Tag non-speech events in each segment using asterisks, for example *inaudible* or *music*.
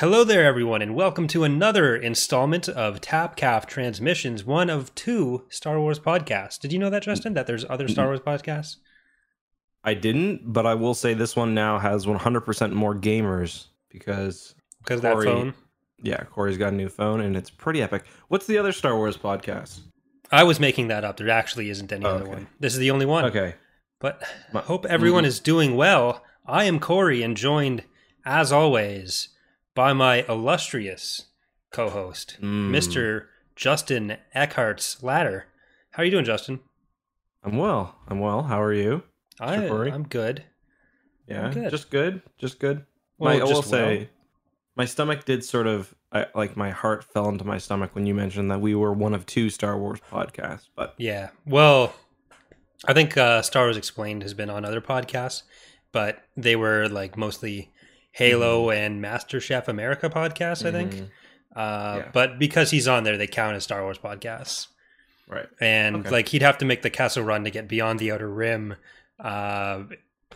Hello there, everyone, and welcome to another installment of Tap Calf Transmissions, one of two Star Wars podcasts. Did you know that, Justin? That there's other Star Wars podcasts? I didn't, but I will say this one now has 100% more gamers because Because of that phone. yeah, Corey's got a new phone and it's pretty epic. What's the other Star Wars podcast? I was making that up. There actually isn't any Oh, other okay. one. This is the only one. Okay, But I hope everyone mm-hmm. is doing well. I am Corey and joined, as always, by my illustrious co-host, Mm. Mr. Justin Eckhart's Ladder. How are you doing, Justin? I'm well. I'm well. How are you? I, I'm good. Yeah, good. just good. Just good. Well, my, I will say, well. my stomach did sort of I, like my heart fell into my stomach when you mentioned that we were one of two Star Wars podcasts. But Yeah. Well, I think uh, Star Wars Explained has been on other podcasts, but they were like mostly Halo Mm-hmm. and Master Chef America podcasts, I think. Mhm. Uh, Yeah. But because he's on there, they count as Star Wars podcasts. right, And Okay. like he'd have to make the Kessel Run to get beyond the Outer Rim uh,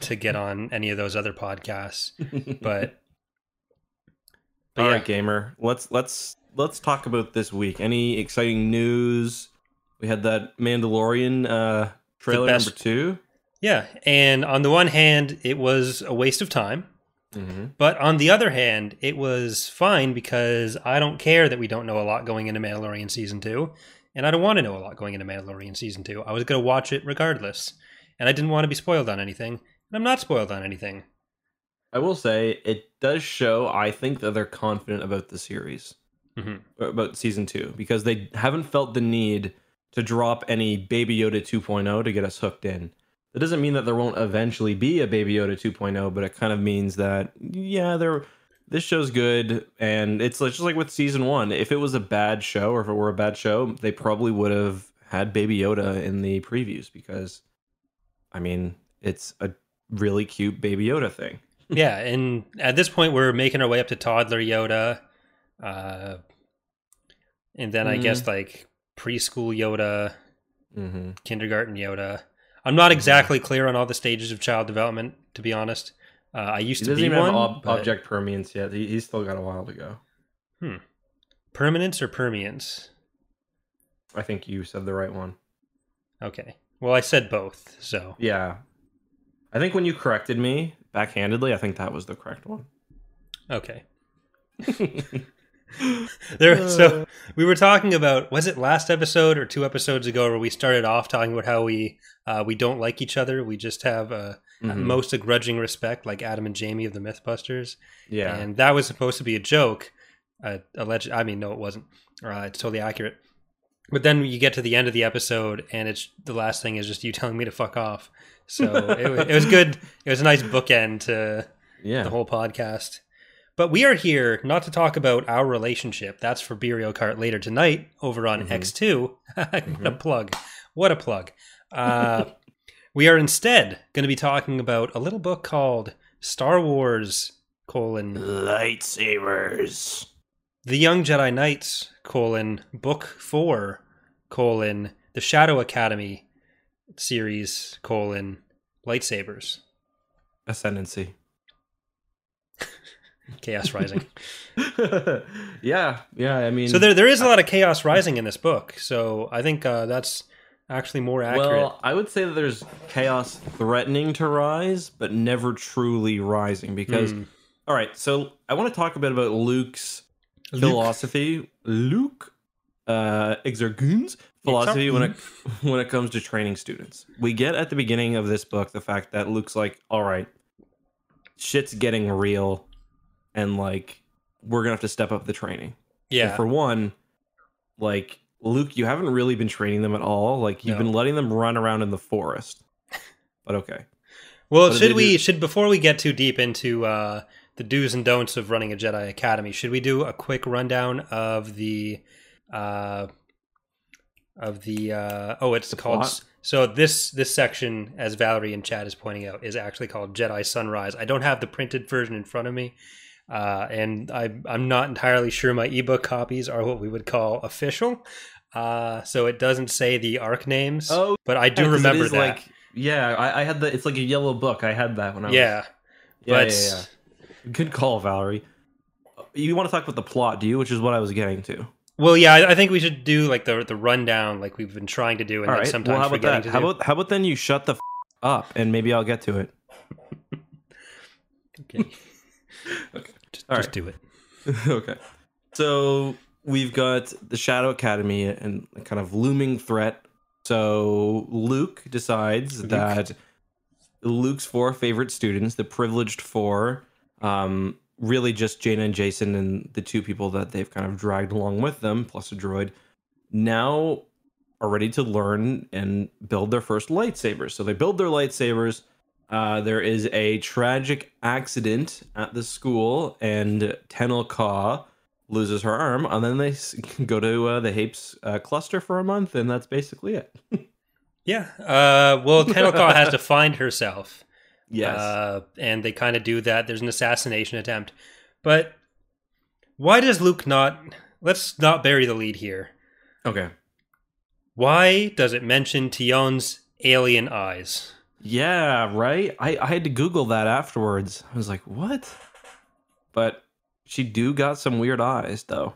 to get on any of those other podcasts. But, *laughs* but All yeah. right, gamer. Let's let's let's talk about this week. Any exciting news? We had that Mandalorian uh trailer number 2 Yeah. And on the one hand, it was a waste of time. Mm-hmm. But on the other hand, it was fine because I don't care that we don't know a lot going into Mandalorian season two, and I don't want to know a lot going into Mandalorian season two. I was going to watch it regardless, and I didn't want to be spoiled on anything, and I'm not spoiled on anything. I will say it does show. I think that they're confident about the series, Mhm. about season two, because they haven't felt the need to drop any Baby Yoda 2.0 to get us hooked in. That doesn't mean that there won't eventually be a Baby Yoda 2.0, but it kind of means that yeah, there. This show's good, and it's just like with season one. If it was a bad show, or if it were a bad show, they probably would have had Baby Yoda in the previews because, I mean, it's a really cute Baby Yoda thing. *laughs* yeah, and at this point, we're making our way up to toddler Yoda, uh, and then I Mhm. guess like preschool Yoda, Mm-hmm. kindergarten Yoda. I'm not exactly clear on all the stages of child development, to be honest. Uh, I used He to be one. ob- but- object permanence yet. He, he's still got a while to go. Hmm. Permanence or permeance? I think you said the right one. Okay. Well, I said both, so Yeah. I think when you corrected me backhandedly, I think that was the correct one. okay. *laughs* *laughs* There. So we were talking about was it last episode or two episodes ago where we started off talking about how we uh, we don't like each other. We just have uh, at Mhm. most a grudging respect, like Adam and Jamie of the MythBusters. yeah. And that was supposed to be a joke. Uh, alleged. I mean, no, it wasn't. Uh, it's totally accurate. But then you get to the end of the episode, and it's the last thing is just you *laughs* telling me to fuck off. So it, it was good. It was a nice bookend to yeah. the whole podcast. But we are here not to talk about our relationship. That's for Burial Cart later tonight over on Mhm. X2. *laughs* what a plug. What a plug. Uh, *laughs* we are instead going to be talking about a little book called Star Wars colon Lightsabers. The Young Jedi Knights, colon, Book 4, colon, The Shadow Academy series, colon, Lightsabers, Ascendancy. *laughs* Chaos Rising. *laughs* yeah. Yeah. I mean, so there, there is a lot of Chaos Rising in this book. So I think uh, that's actually more accurate. well, I would say that there's chaos threatening to rise, but never truly rising. Because, Hmm. all right, so I want to talk a bit about Luke's Luke. philosophy luke uh exergunes philosophy when it *laughs* when it comes to training students we get at the beginning of this book the fact that luke's like all right shit's getting real and like we're gonna have to step up the training And Yeah. for one like luke you haven't really been training them at all like you've No. been letting them run around in the forest *laughs* but okay Well, What should we do? should before we get too deep into uh, the do's and don'ts of running a Jedi Academy, should we do a quick rundown of the uh, of the uh, oh, it's The called plot? so this this section, as Valerie and Chad is pointing out, is actually called Jedi Sunrise. I don't have the printed version in front of me. Uh, and I, I'm not entirely sure my ebook copies are what we would call official. Uh, so it doesn't say the arc names, oh but I do yeah, remember that. like yeah I, I had the it's like a yellow book i had that when i was yeah, yeah, but yeah, yeah. Good call, Valerie. you want to talk about the plot, do you? Which is what I was getting to. Well, yeah, I, I think we should do like the the rundown, like we've been trying to do, and All like sometimes Well, how about forgetting that? to How do. about how about then you shut the f- up and maybe I'll get to it. *laughs* Okay. *laughs* Okay. Just, All just right. do it. *laughs* okay. So we've got the Shadow Academy and a kind of looming threat. So Luke decides Luke. that Luke's four favorite students, the privileged four, um, really just Jaina and Jacen and the two people that they've kind of dragged along with them, plus a droid, now are ready to learn and build their first lightsabers. So they build their lightsabers. Uh, there is a tragic accident at the school, and Tenel Ka loses her arm, and then they *laughs* go to uh, the Hapes uh, cluster for a month, and that's basically it. *laughs* Yeah. Uh, well, Tenel Ka has to find herself. Yes. Uh, and they kind of do that. There's an assassination attempt. But why does Luke not. Let's not bury the lead here. okay. Why does it mention Tionne's alien eyes? Yeah, right. I, I had to Google that afterwards. I was like, what? But she do got some weird eyes, though.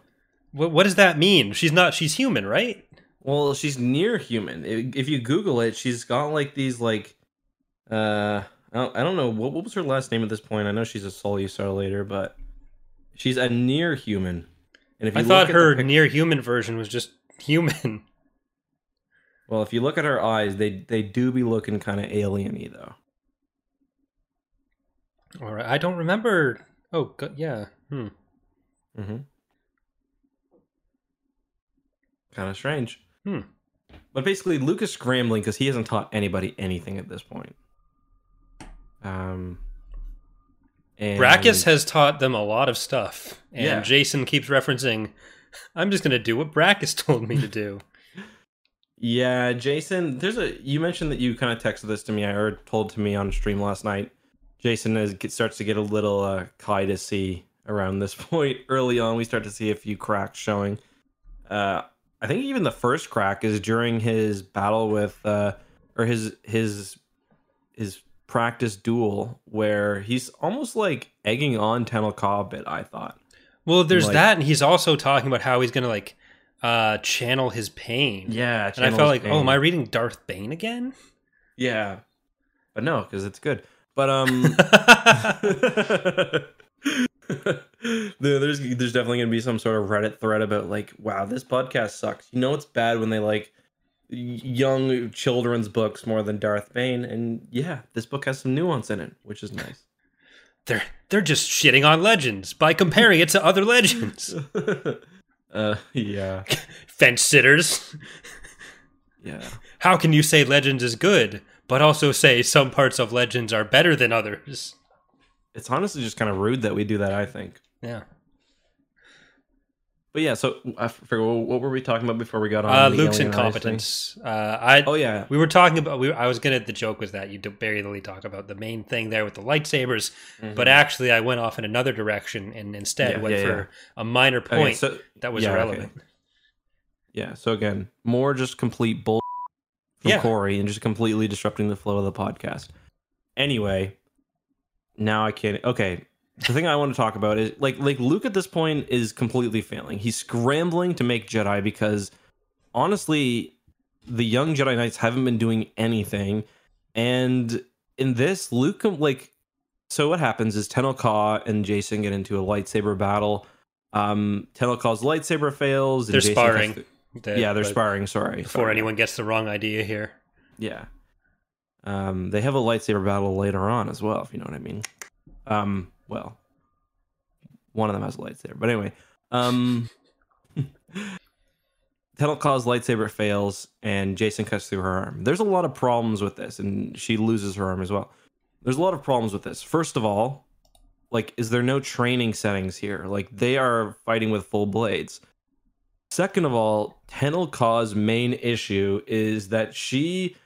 What, what does that mean? She's not. She's human, right? Well, she's near human. If you Google it, she's got like these like, uh, I don't, know what what was her last name at this point. I know she's a Solusar later, but she's a near human. And if I thought her near human version was just human. *laughs* well, if you look at her eyes, they they do be looking kind of alieny though. All right. I don't remember. Oh, go- yeah. Hmm. Mm-hmm. Kind of strange. Hmm. But basically, Luke is scrambling because he hasn't taught anybody anything at this point. Um, and Brakiss has taught them a lot of stuff, and Yeah. Jacen keeps referencing, "I'm just going to do what Brakiss *laughs* told me to do." Yeah, Jacen, there's a you mentioned that you kind of texted this to me or told to me on stream last night. Jacen is, starts to get a little uh see around this *laughs* point. Early on, we start to see a few cracks showing. Uh I think even the first crack is during his battle with uh or his his his practice duel where he's almost like egging on Tenel Ka a bit, I thought. Well, there's Like- that, and he's also talking about how he's going to like uh channel his pain. Yeah, and I felt like, oh, am I reading Darth Bane again? Yeah. But no, because it's good. But um *laughs* *laughs* there's there's definitely gonna be some sort of Reddit thread about like, wow, this podcast sucks. You know it's bad when they like young children's books more than Darth Bane, and yeah, this book has some nuance in it, which is nice. they're they're just shitting on legends by comparing it to other legends. *laughs* uh, yeah, *laughs* Fence sitters. *laughs* yeah. How can you say legends is good, but also say some parts of legends are better than others? It's honestly just kind of rude that we do that. I think. Yeah. But yeah, so I forget what were we talking about before we got on Uh, the Luke's alien eyes thing? incompetence. Uh, I Oh yeah, we were talking about. We, I was gonna. The joke was that you barely talk about the main thing there with the lightsabers, but actually I went off in another direction and instead Mm-hmm. Yeah, went yeah, for a minor Okay, point so that was yeah, okay. irrelevant. Yeah. So again, more just complete bull from Yeah. Corey and just completely disrupting the flow of the podcast. Anyway, now I can't. Okay, the thing I want to talk about is like like Luke at this point is completely failing. He's scrambling to make Jedi because honestly, the young Jedi Knights haven't been doing anything, and in this, Luke like. So what happens is Tenel Ka and Jacen get into a lightsaber battle. Um, Tenel Ka's lightsaber fails. and They're Jacen sparring. The- yeah, they're sparring. Sorry. Before Sorry. anyone gets the wrong idea here. Yeah. Um, they have a lightsaber battle later on as well, if you know what I mean. Um, well, one of them has a lightsaber, but anyway. Um, *laughs* Tenel Ka's lightsaber fails, and Jacen cuts through her arm. There's a lot of problems with this, and she loses her arm as well. There's a lot of problems with this. First of all, like, is there no training settings here? Like, they are fighting with full blades. Second of all, Tenel Ka's main issue is that she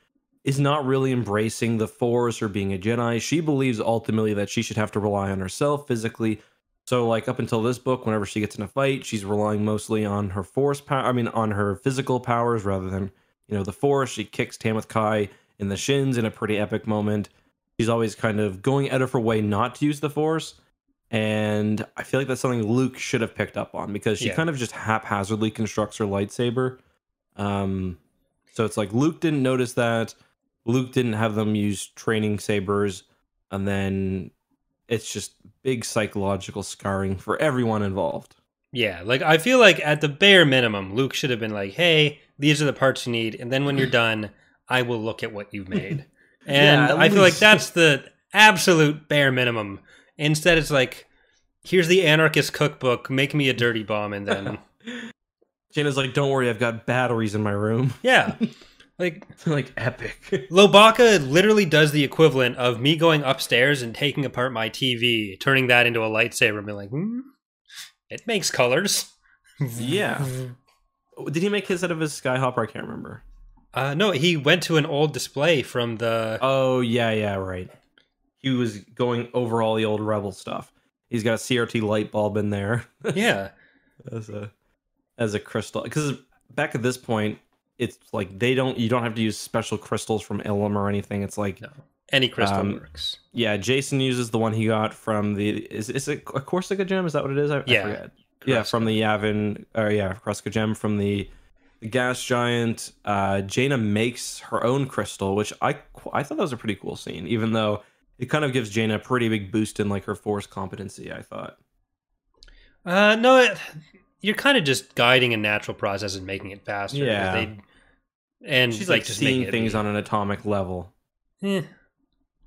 is not really embracing the Force or being a Jedi. She believes ultimately that she should have to rely on herself physically. So, like up until this book, whenever she gets in a fight, she's relying mostly on her Force power. I mean, on her physical powers rather than you know the Force. She kicks Tamith Kai in the shins in a pretty epic moment. She's always kind of going out of her way not to use the Force. and I feel like that's something Luke should have picked up on because she Yeah. kind of just haphazardly constructs her lightsaber. Um, so it's like Luke didn't notice that. Luke didn't have them use training sabers, and then it's just big psychological scarring for everyone involved. Yeah, like I feel like at the bare minimum, Luke should have been like, "Hey, these are the parts you need, and then when you're *laughs* done, I will look at what you've made." *laughs* And Yeah, I feel like that's the absolute bare minimum. Instead, it's like, "Here's the anarchist cookbook. Make me a dirty bomb, and then *laughs* Jaina's like, "Don't worry, I've got batteries in my room." yeah." Like *laughs* like epic. *laughs* Lowbacca literally does the equivalent of me going upstairs and taking apart my TV, turning that into a lightsaber, and being like, hmm, "It makes colors." *laughs* yeah. Did he make his out of his Skyhopper? I can't remember. Uh, no, he went to an old display from the. Oh yeah, yeah, right. He was going over all the old Rebel stuff. He's got a CRT light bulb in there yeah, as a as a crystal. Because back at this point, it's like they don't you don't have to use special crystals from Ilum or anything. It's like No. any crystal Um, works. yeah, Jacen uses the one he got from the is is it a Corusca gem? Is that what it is? I, I Yeah, forget. Yeah, from the Yavin or yeah, Corusca gem from the, the gas giant. Uh, Jaina makes her own crystal, which I I thought that was a pretty cool scene, even though it kind of gives Jaina a pretty big boost in like her force competency. I thought. Uh, no, it, you're kind of just guiding a natural process and making it faster. Yeah. They, and She's like, like, seeing things be- on an atomic level. Eh,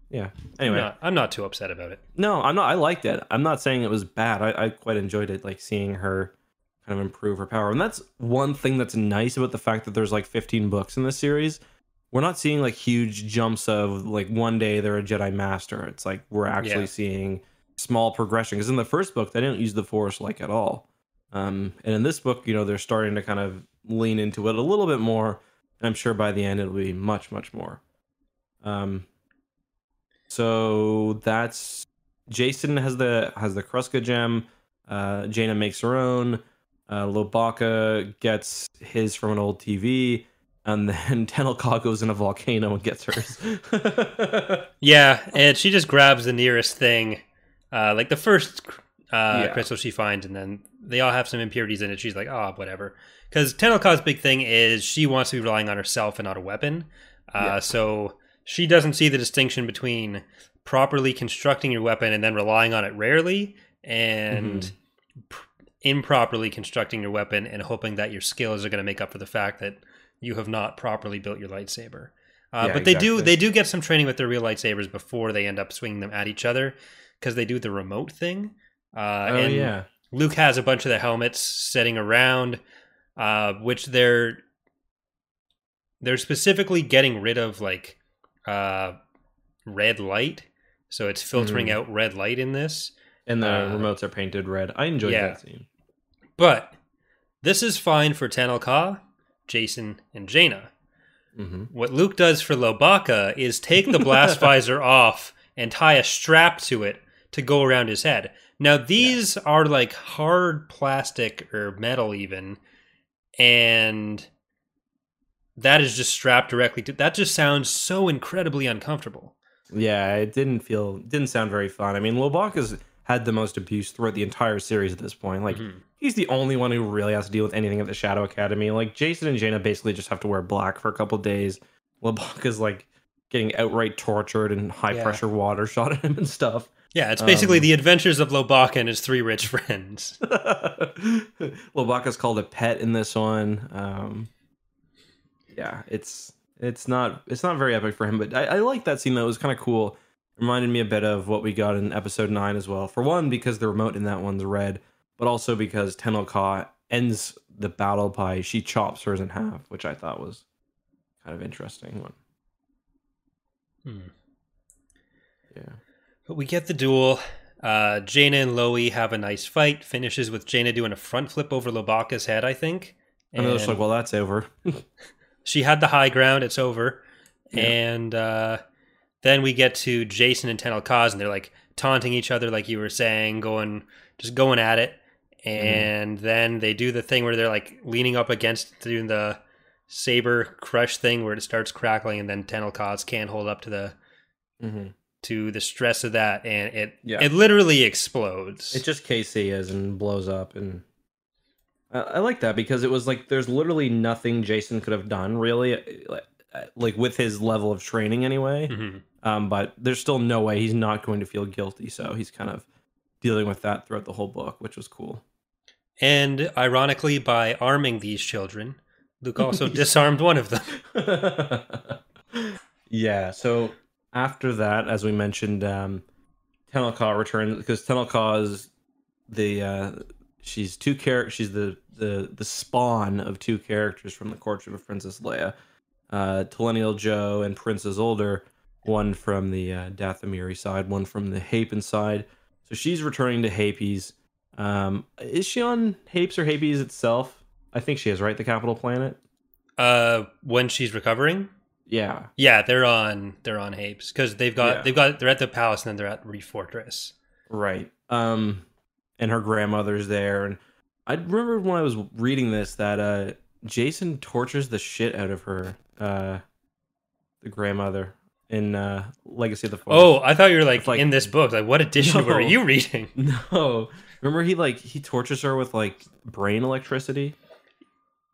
Yeah. I'm, Anyway, not, I'm not too upset about it. no, I'm not. I liked it. I'm not saying it was bad. I, I quite enjoyed it, like seeing her kind of improve her power. And that's one thing that's nice about the fact that there's like 15 books in this series. We're not seeing like huge jumps of like one day they're a Jedi Master. It's like we're actually Yeah. seeing small progression. Because in the first book, they didn't use the Force like at all. Um, and in this book, you know, they're starting to kind of lean into it a little bit more. And I'm sure by the end it'll be much, much more. Um, so that's Jacen has the has the Corusca gem. Uh, Jaina makes her own. Uh, Lowbacca gets his from an old TV, and then *laughs* Tenel Ka goes in a volcano and gets hers. *laughs* Yeah, and she just grabs the nearest thing, uh, like the first uh, Yeah. crystal she finds, and then they all have some impurities in it. She's like, oh, whatever. Because Tenel Ka's big thing is she wants to be relying on herself and not a weapon. Uh, Yeah. So she doesn't see the distinction between properly constructing your weapon and then relying on it rarely, and Mhm. pr- improperly constructing your weapon and hoping that your skills are going to make up for the fact that you have not properly built your lightsaber. Uh, Yeah, but they do they do get some training with their real lightsabers before they end up swinging them at each other because they do the remote thing. Uh, oh and yeah, Luke has a bunch of the helmets sitting around, uh, which they're they're specifically getting rid of like uh, red light, so it's filtering Mhm. out red light in this. and the uh, remotes are painted red. I enjoyed yeah. that scene. But this is fine for Tenel Ka, Jacen, and Jaina. hmm What Luke does for Lowbacca is take the blast *laughs* visor off and tie a strap to it to go around his head. Now these are like hard plastic or metal even and that is just strapped directly to that just sounds so incredibly uncomfortable. Yeah, it didn't feel didn't sound very fun. I mean, Lowbacca's had the most abuse throughout the entire series at this point. Like Mhm. he's the only one who really has to deal with anything at the Shadow Academy. Like Jacen and Jaina basically just have to wear black for a couple days. Lowbacca's like getting outright tortured and high Yeah. pressure water shot at him and stuff. Yeah, it's basically Um, the adventures of Lowbacca and his three rich friends. *laughs* Lowbacca's called a pet in this one. Um, yeah, it's it's not it's not very epic for him, but I, I like that scene. though. It was kind of cool. Reminded me a bit of what we got in episode nine as well. For one, because the remote in that one's red, but also because Tenel Ka ends the battle by she chops hers in half, which I thought was kind of interesting. One, Hmm. yeah. But we get the duel. Uh, Jaina and Lowie have a nice fight. Finishes with Jaina doing a front flip over Lowbacca's head, I think. And, they're like, well, that's over. *laughs* she had the high ground. It's over. Yeah. And uh, then we get to Jacen and Tenel Ka's, and they're like taunting each other, like you were saying, going just going at it. Mm-hmm. And then they do the thing where they're like leaning up against doing the saber crush thing, where it starts crackling, and then Tenel Ka's can't hold up to the hmm to the stress of that, and it Yeah. it literally explodes. It just KC is and blows up, and I, I like that because it was like there's literally nothing Jacen could have done really, like, like with his level of training anyway. Mhm. Um, but there's still no way he's not going to feel guilty, so he's kind of dealing with that throughout the whole book, which was cool. And ironically, by arming these children, Luke also *laughs* disarmed one of them. *laughs* yeah. So after that, as we mentioned, um, Tenel Ka returns because Tenel Ka is the uh, she's two characters. She's the the the spawn of two characters from the courtship of Princess Leia, uh, Teneniel Djo and Prince Isolder. One from the uh, Dathomiri side, one from the Hapan side. So she's returning to Hapes. Um, is she on Hapes or Hapes itself? I think she is, right? The capital planet. Uh, when she's recovering, Yeah. yeah, they're on they're on Hapes because they've got Yeah. they've got they're at the palace and then they're at Reef Fortress. Right. Um and her grandmother's there and I remember when I was reading this that uh Jacen tortures the shit out of her uh the grandmother in uh Legacy of the. Oh, I thought you were like, like- in this book. Like, what edition were you reading? *laughs* no. Remember he like he tortures her with like brain electricity?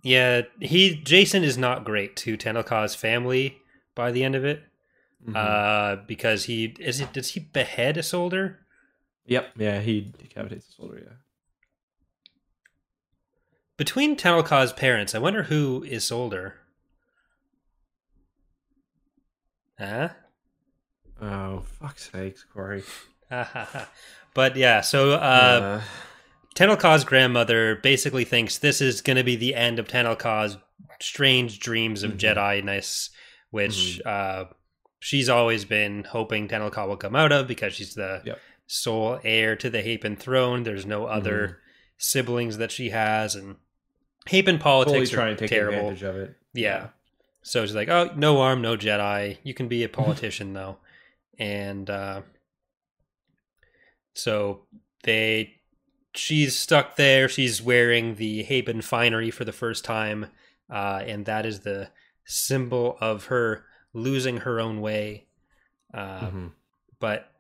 Yeah, he Jacen is not great to Tenel Ka's family by the end of it. Mhm. Uh, because he is it does he behead a soldier? yep, yeah, he decapitates a soldier, yeah. Between Tenel Ka's parents, I wonder who is older. Huh? Oh, fuck's sakes, Corey. *laughs* but yeah, so uh, Tenel Ka's grandmother basically thinks this is going to be the end of Tenelka's strange dreams of Mhm. Jedi-ness, which uh, she's always been hoping Tenelka will come out of because she's the Yep. sole heir to the Hapan throne. There's no other siblings that she has, and Hapan politics trying are to take terrible. advantage of it. Yeah. So she's like, oh, no arm, no Jedi. You can be a *laughs* politician, though. And uh, so they, she's stuck there. She's wearing the Hapan finery for the first time. Uh, and that is the symbol of her losing her own way. Uh, Mhm. But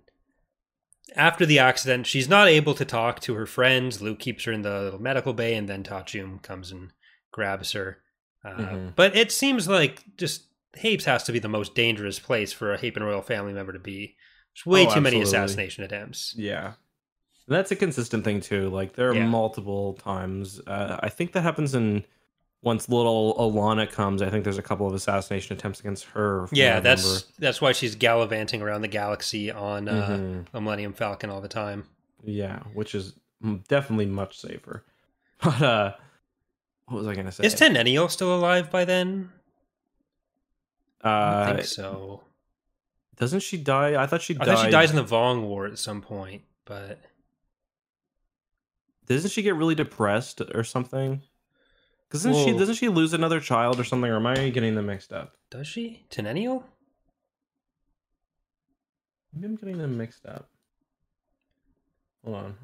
after the accident, she's not able to talk to her friends. Luke keeps her in the little medical bay, and then Ta'a Chume comes and grabs her. Uh, Mhm. But it seems like just Hapes has to be the most dangerous place for a Hapan royal family member to be. There's way Oh, too many assassination attempts. Yeah. And that's a consistent thing too. Like there are Yeah. multiple times. Uh, I think that happens in once little Allana comes. I think there's a couple of assassination attempts against her. Yeah, that's that's why she's gallivanting around the galaxy on uh, Mhm. a Millennium Falcon all the time. yeah, which is definitely much safer. *laughs* But uh, what was I gonna say? Is Teneniel still alive by then? I uh, don't think so. doesn't she die? I thought she I died. thought she dies in the Vong War at some point, but Doesn't she get really depressed or something? Doesn't she? Doesn't she lose another child or something? Or am I getting them mixed up? does she? Teneniel? Maybe I'm getting them mixed up. Hold on.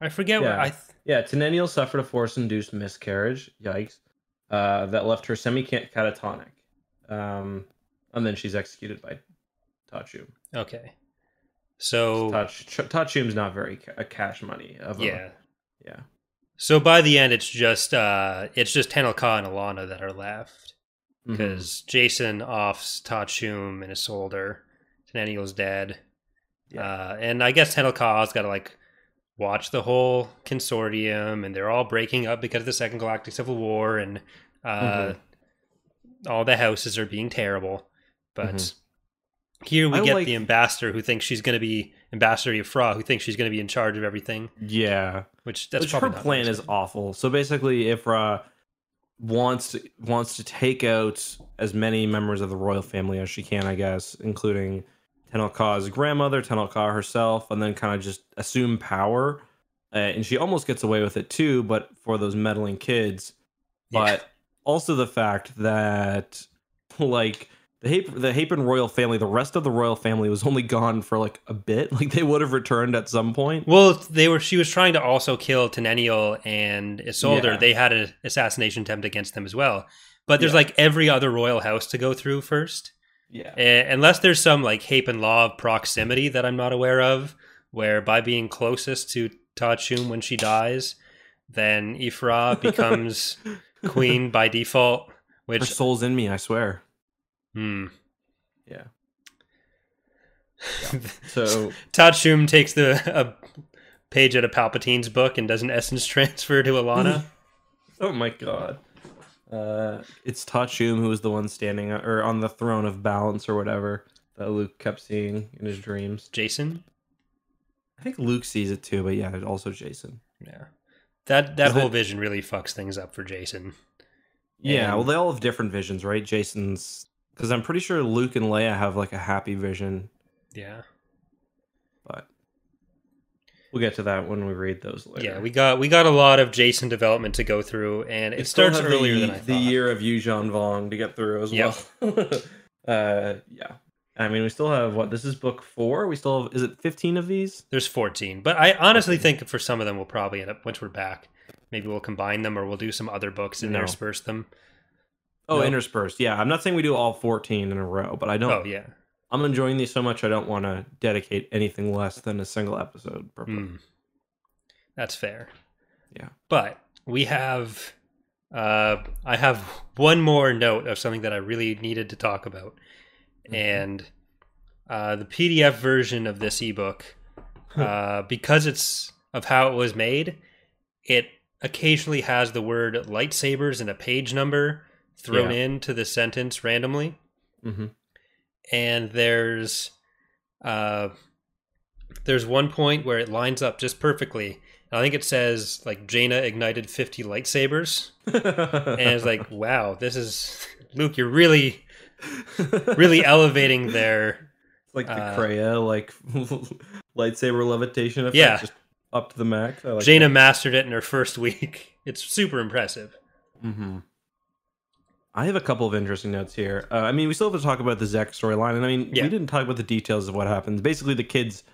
I forget what Yeah. I. Th- Yeah, Teneniel suffered a force-induced miscarriage. Yikes! Uh, that left her semi-catatonic, um, and then she's executed by Ta'a Chume. okay, so Tach Ta'a Chume's not very ca- a cash money. Of a- yeah, yeah. so by the end, it's just uh, it's just Tenel Ka and Allana that are left because Jacen offs Ta'a Chume and Isolder. Teneniel's dead, Yeah. uh, and I guess Tenel Ka's got to like watch the whole consortium, and they're all breaking up because of the Second Galactic Civil War, and uh, Mhm. all the houses are being terrible. But Mhm. here we I get like- the ambassador who thinks she's going to be ambassador Yfra, who thinks she's going to be in charge of everything. yeah. Which that's Which probably her plan is awful. So basically, Yfra wants to, wants to take out as many members of the royal family as she can, I guess, including Tenel Ka's grandmother, Tenelka herself, and then kind of just assume power. Uh, and she almost gets away with it too, but for those meddling kids. Yeah. But also the fact that, *laughs* like, the Hap- the Hapan royal family, the rest of the royal family was only gone for like a bit. *laughs* Like they would have returned at some point. Well, they were. She was trying to also kill Teneniel and Isolder. Yeah. They had an assassination attempt against them as well. But there's Yeah. like every other royal house to go through first. Yeah. Uh, unless there's some like Hapan law of proximity that I'm not aware of, where by being closest to Ta'a Chume when she dies, then Yfra *laughs* becomes queen by default. Her Which soul's in me, I swear. Hmm, Yeah. *laughs* So Ta'a Chume takes the a page out of Palpatine's book and does an essence *laughs* transfer to Allana. *laughs* Oh my god. Uh, it's Ta'a Chume who was the one standing or on the throne of balance or whatever that Luke kept seeing in his dreams. Jacen. I think Luke sees it too, but yeah, also Jacen. Yeah. That that whole vision really fucks things up for Jacen. Yeah, And- well, they all have different visions, right? Jacen's because I'm pretty sure Luke and Leia have like a happy vision, Yeah. but we'll get to that when we read those later. Yeah, we got we got a lot of Jacen development to go through, and it still starts have earlier the, than I the year of Yuuzhan Vong to get through as Yep. well. *laughs* uh, yeah, I mean, we still have what? This is book four. We still have. Is it 15 of these? There's 14, but I honestly think for some of them we'll probably end up once we're back. Maybe we'll combine them, or we'll do some other books and No. intersperse them. Oh, No. interspersed. Yeah, I'm not saying we do all 14 in a row, but I don't. Oh yeah, I'm enjoying these so much. I don't want to dedicate anything less than a single episode per. Mm. that's fair. Yeah. but we have. Uh, I have one more note of something that I really needed to talk about, Mhm. and uh, the PDF version of this ebook, *laughs* uh, because it's of how it was made, it occasionally has the word lightsabers and a page number thrown Yeah. into the sentence randomly. hmm And there's uh, there's one point where it lines up just perfectly. I think it says like Jaina ignited 50 lightsabers. *laughs* And it's like, wow, this is *laughs* Luke, you're really, really *laughs* elevating their like the uh, Kreia, like lightsaber levitation effect, Yeah. just up to the max. I like Jaina mastered it in her first week. It's super impressive. hmm I have a couple of interesting notes here. Uh, I mean, we still have to talk about the Zekk storyline, and I mean, Yeah. we didn't talk about the details of what happens. Basically, the kids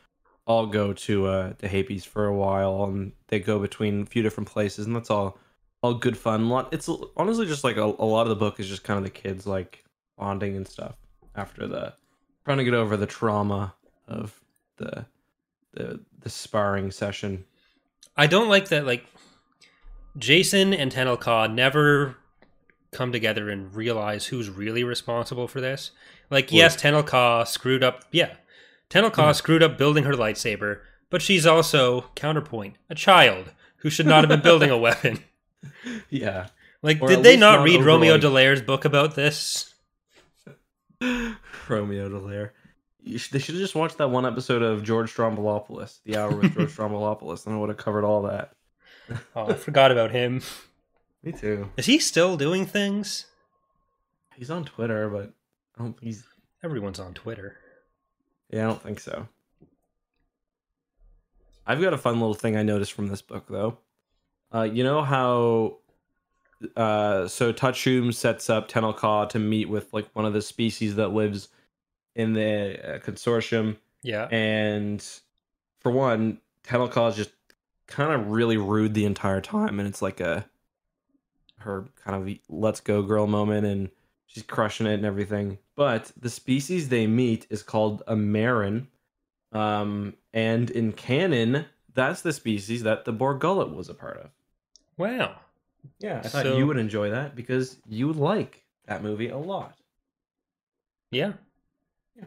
all go to uh, to Hapes for a while, and they go between a few different places, and that's all all good fun. A lot. It's honestly just like a, a lot of the book is just kind of the kids like bonding and stuff after the trying to get over the trauma of the the the sparring session. I don't like that like Jacen and Tenel Ka never come together and realize who's really responsible for this. Like, yes, Tenel Tenelka screwed up. Yeah, Tenel Ka Hmm. screwed up building her lightsaber, but she's also counterpoint a child who should not have been building a weapon. *laughs* Yeah. Like, Or did they not not read Romeo overlike- Dallaire's book about this? *laughs* Romeo Dallaire. You should, they should have just watched that one episode of George Stroumboulopoulos, the hour with George *laughs* Stroumboulopoulos, and it would have covered all that. Oh, I forgot about him. Me too. Is he still doing things? He's on Twitter, but I don't think he's. Everyone's on Twitter. Yeah, I don't think so. I've got a fun little thing I noticed from this book, though. Uh, you know how, uh, so Ta'a Chume sets up Tenel Ka to meet with like one of the species that lives in the uh, consortium, Yeah. and for one, Tenel Ka is just kind of really rude the entire time, and it's like a her kind of let's go girl moment, and she's crushing it and everything. But the species they meet is called a Marin, um, and in canon, that's the species that the Bor Gullet was a part of. Wow. Yeah, I thought you would enjoy that because you like that movie a lot. Yeah. Yeah.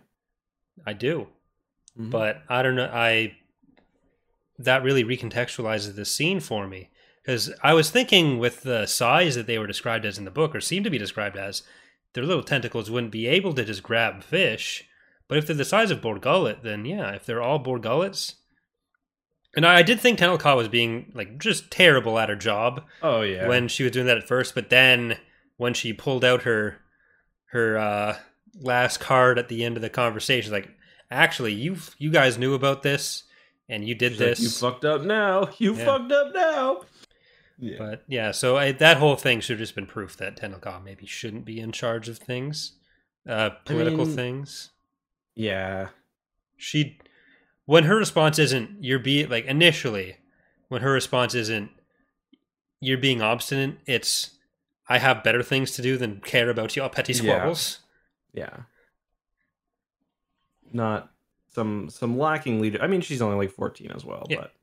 I do. Mhm. But I don't know. I that really recontextualizes the scene for me because I was thinking with the size that they were described as in the book, or seem to be described as, their little tentacles wouldn't be able to just grab fish. But if they're the size of Bor Gullet, then yeah, if they're all Bor Gullets. And I, did think Tenel Ka was being like just terrible at her job oh yeah, when she was doing that at first, but then when she pulled out her her uh, last card at the end of the conversation, like actually you you guys knew about this and you did She's like, this, you fucked up now. You Yeah. fucked up now. Yeah. but yeah, so I, that whole thing should have just been proof that Tenel Ka maybe shouldn't be in charge of things, uh, political mean- things. yeah. She when her response isn't you're being like initially when her response isn't you're being obstinate, it's I have better things to do than care about your petty Yeah. squabbles. Yeah. not some some lacking leader. I mean, she's only like 14 as well, Yeah. but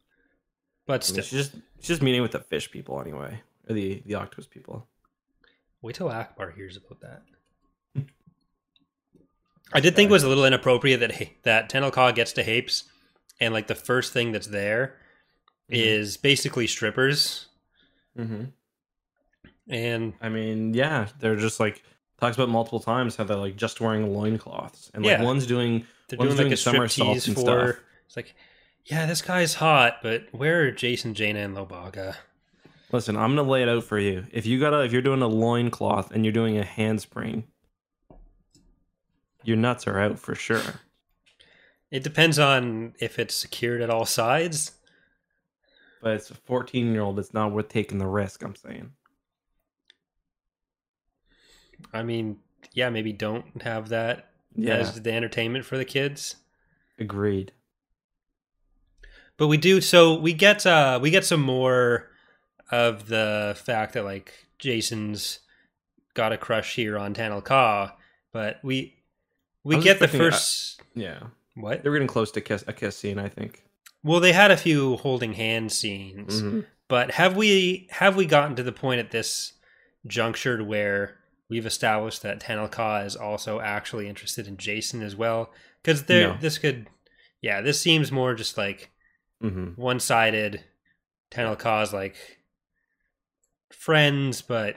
But I still, mean, she's just she's just meeting with the fish people anyway, or the the octopus people. wait till Ackbar hears about that. *laughs* I did think it was a little inappropriate that that Tenel Ka gets to Hapes, and like the first thing that's there is Mhm. basically strippers, Mm-hmm. and I mean, yeah, they're just like talks about multiple times how they're like just wearing loincloths and like Yeah. one's doing they're One's doing like doing a somersaults striptease and for. stuff. It's like, yeah, this guy's hot, but where are Jacen, Jaina, and Lowbacca? Listen, I'm gonna lay it out for you. If you gotta, if you're doing a loincloth and you're doing a handspring, your nuts are out for sure. It depends on if it's secured at all sides. But it's a 14 year old. It's not worth taking the risk. I'm saying. I mean, yeah, maybe don't have that Yeah, as the entertainment for the kids. agreed. But we do so we get uh we get some more of the fact that like Jacen's got a crush here on Tenel Ka, but we we get the uh, first Yeah, what? they're getting close to kiss a kiss scene. I think. Well, they had a few holding hand scenes. Mhm. But have we have we gotten to the point at this juncture where we've established that Tenel Ka is also actually interested in Jason as well? Because there, No. this could, yeah, this seems more just like Mhm. one sided. Ka is like friends, but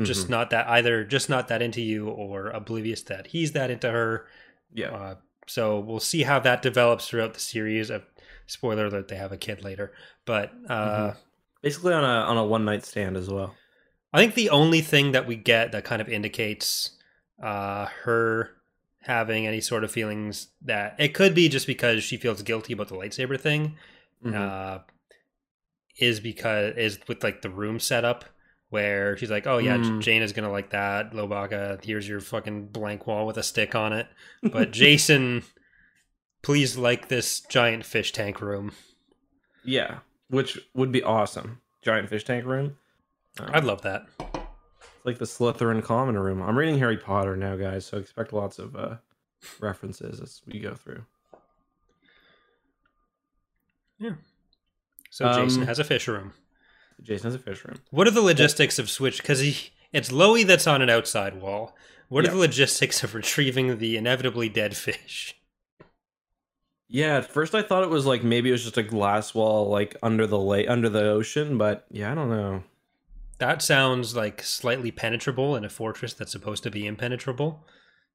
just Mhm. not that either, just not that into you, or oblivious that he's that into her. yeah. Uh, so we'll see how that develops throughout the series. Uh, spoiler alert: they have a kid later, but uh, Mhm. Basically on a on a one night stand as well. I think the only thing that we get that kind of indicates uh, her having any sort of feelings that it could be just because she feels guilty about the lightsaber thing Mhm. uh, is because is with like the room setup where she's like, oh yeah, Mm. Jane is gonna like that. Lowbacca, here's your fucking blank wall with a stick on it. *laughs* But Jacen, please like this giant fish tank room. yeah, which would be awesome. Giant fish tank room. Um, I'd love that. It's like the Slytherin common room. I'm reading Harry Potter now, guys, so expect lots of uh, references as we go through. Yeah. So Jacen Um, has a fish room. Jacen has a fish room. What are the logistics of switch? Because he, it's Lowie that's on an outside wall. What Yeah. are the logistics of retrieving the inevitably dead fish? Yeah, at first I thought it was like maybe it was just a glass wall like under the lake under the ocean, but yeah, I don't know. That sounds like slightly penetrable in a fortress that's supposed to be impenetrable.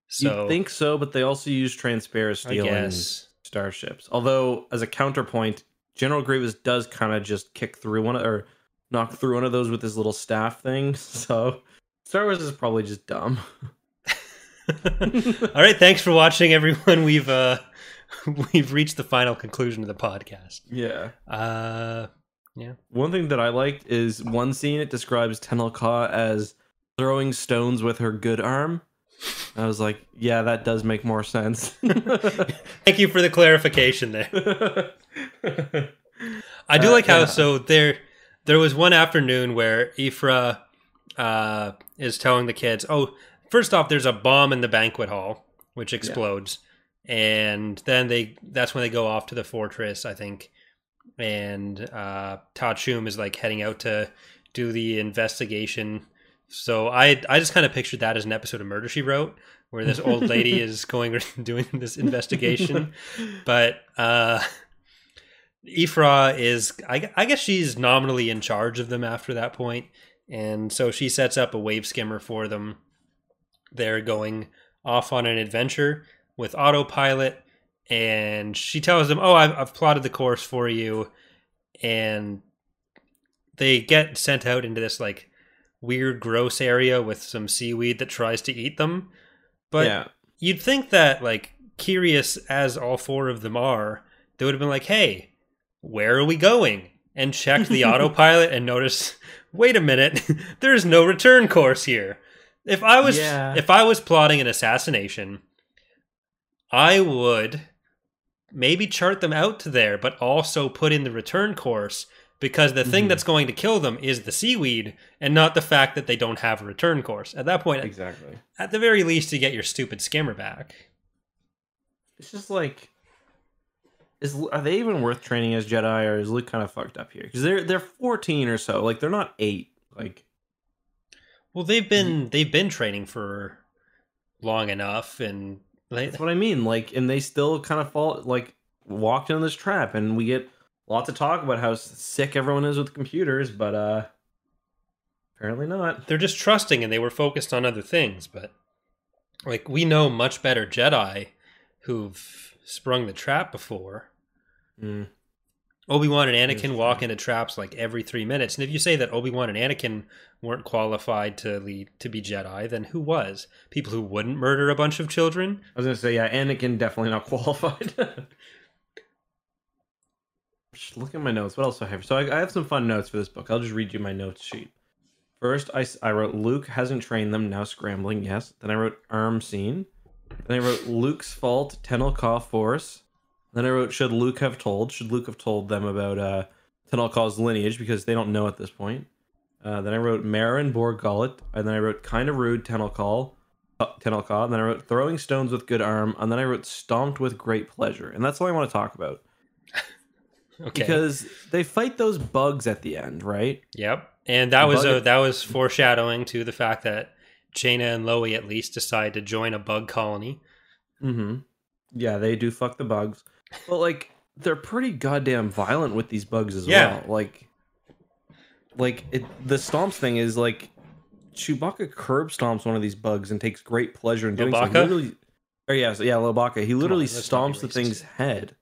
So You'd think so, but they also use transparent I steel guess starships. Although, as a counterpoint, General Grievous does kind of just kick through one of, or knock through one of those with his little staff thing. *laughs* So Star Wars is probably just dumb. *laughs* All right, thanks for watching, everyone. We've uh, *laughs* we've reached the final conclusion of the podcast. Yeah. Uh, One thing that I liked is one scene it describes Tenel Ka as throwing stones with her good arm. I was like, yeah, that does make more sense. *laughs* thank you for the clarification there. *laughs* I do Uh, like how yeah. so there there was one afternoon where Yfra uh, is telling the kids, "Oh, first off, there's a bomb in the banquet hall which explodes." And then they that's when they go off to the fortress, I think. And uh Ta'a Chume is like heading out to do the investigation. So I I just kind of pictured that as an episode of Murder She Wrote where this old lady *laughs* is going *laughs* doing this investigation. But uh Yfra is, I, I guess she's nominally in charge of them after that point, and so she sets up a wave skimmer for them. They're going off on an adventure with autopilot, and she tells them, "Oh, I've, I've plotted the course for you," and they get sent out into this like weird, gross area with some seaweed that tries to eat them. But yeah. you'd think that like curious as all four of them are they would have been like hey where are we going and checked the *laughs* autopilot and noticed wait a minute *laughs* there's no return course here if i was Yeah. if i was plotting an assassination i would maybe chart them out to there but also put in the return course because the thing Mhm. that's going to kill them is the seaweed and not the fact that they don't have a return course at that point Exactly. at the very least, you get your stupid skimmer back. it's just like is are they even worth training as Jedi or is Luke kind of fucked up here? Because they're they're 14 or so, like they're not eight. Like Well, they've been they've been training for long enough, and they, that's what I mean. Like, and they still kind of fall like walked in this trap, and we get lots of talk about how sick everyone is with computers, but uh apparently not. they're just trusting, and they were focused on other things. But like we know much better Jedi who've sprung the trap before. Mm. Obi Wan and Anakin walk into traps like every three minutes, and if you say that Obi Wan and Anakin weren't qualified to lead to be Jedi, then who was? People who wouldn't murder a bunch of children? I was gonna say, yeah, Anakin definitely not *laughs* qualified. just look at my notes. What else do I have? So I, I have some fun notes for this book. I'll just read you my notes sheet. First, I, I wrote Luke hasn't trained them, now scrambling, yes. Then I wrote arm scene. Then I wrote Luke's fault, Tenel Ka force. Then I wrote should Luke have told? Should Luke have told them about uh, Tenel Ka's lineage because they don't know at this point. Uh, then I wrote Marin Bor Gullet. And then I wrote kind of rude Tenel Ka. Uh, Tenel And then I wrote throwing stones with good arm. And then I wrote stomped with great pleasure. And that's all I want to talk about. *laughs* Okay. Because they fight those bugs at the end, right? Yep. And that The was a, that was foreshadowing to the fact that Jaina and Lowie at least decide to join a bug colony. Mm-hmm. Yeah, they do fuck the bugs. But like they're pretty goddamn violent with these bugs as Yeah. well. Like like it the stomps thing is like Chewbacca curb stomps one of these bugs and takes great pleasure in doing so. He Literally, or yeah, so yeah, Lowbacca. He literally let's not be stomps the thing's head.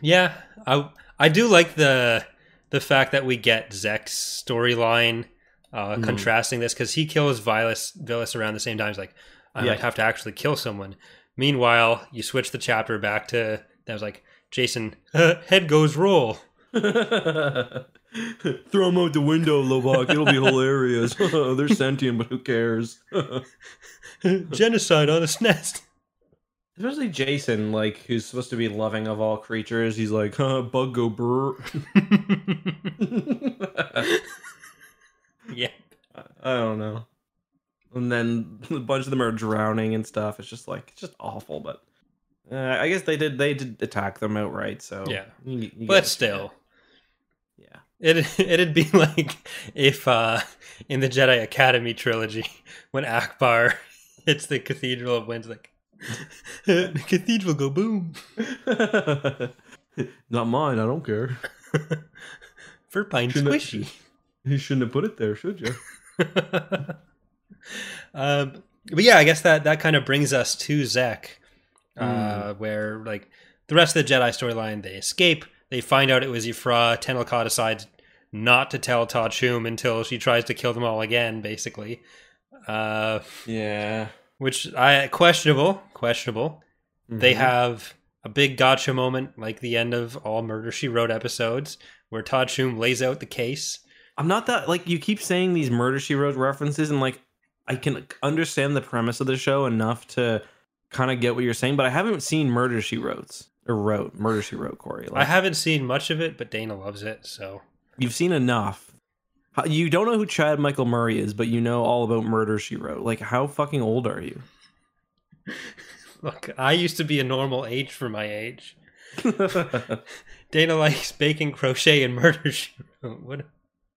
Yeah, I I do like the the fact that we get Zekk's storyline uh, Mhm. contrasting this because he kills Vilas Vilas around the same time. He's like, I Yeah. might have to actually kill someone. Meanwhile, you switch the chapter back to that was like Jacen uh, head goes roll. *laughs* Throw him out the window, Lowbacca. It'll be hilarious. *laughs* They're sentient, but who cares? *laughs* Genocide on a nest. Especially Jacen, like who's supposed to be loving of all creatures. He's like, huh, bug go brr. yeah. I don't know. And then *laughs* a bunch of them are drowning and stuff. It's just like it's just awful. But uh, I guess they did they did attack them outright. So Yeah. you- you But still, yeah. It *laughs* it'd be like if uh, in the Jedi Academy trilogy, *laughs* when Ackbar hits the cathedral of winds, like the cathedral go boom Not mine. I don't care. Verpine Shouldn't- squishy. You shouldn't have put it there, should you? Um, but yeah, I guess that that kind of brings us to Zekk, uh, where like the rest of the Jedi storyline, they escape. They find out it was Yfra. Tenel Ka decides not to tell Ta'a Chume until she tries to kill them all again, basically. Uh, Yeah. which I questionable, questionable. They Mhm. have a big gotcha moment, like the end of all Murder She Wrote episodes, where Ta'a Chume lays out the case. I'm not that like you keep saying these Murder She Wrote references, and like I can understand the premise of the show enough to kind of get what you're saying, but I haven't seen Murder She Wrote or wrote Murder She Wrote. Corey, I haven't seen much of it, but Dana loves it, so you've seen enough. You don't know who Chad Michael Murray is, but you know all about Murder She Wrote. Like, how fucking old are you? *laughs* look, I used to be a normal age for my age. *laughs* Dana likes baking, crochet, and murder. She wrote. What?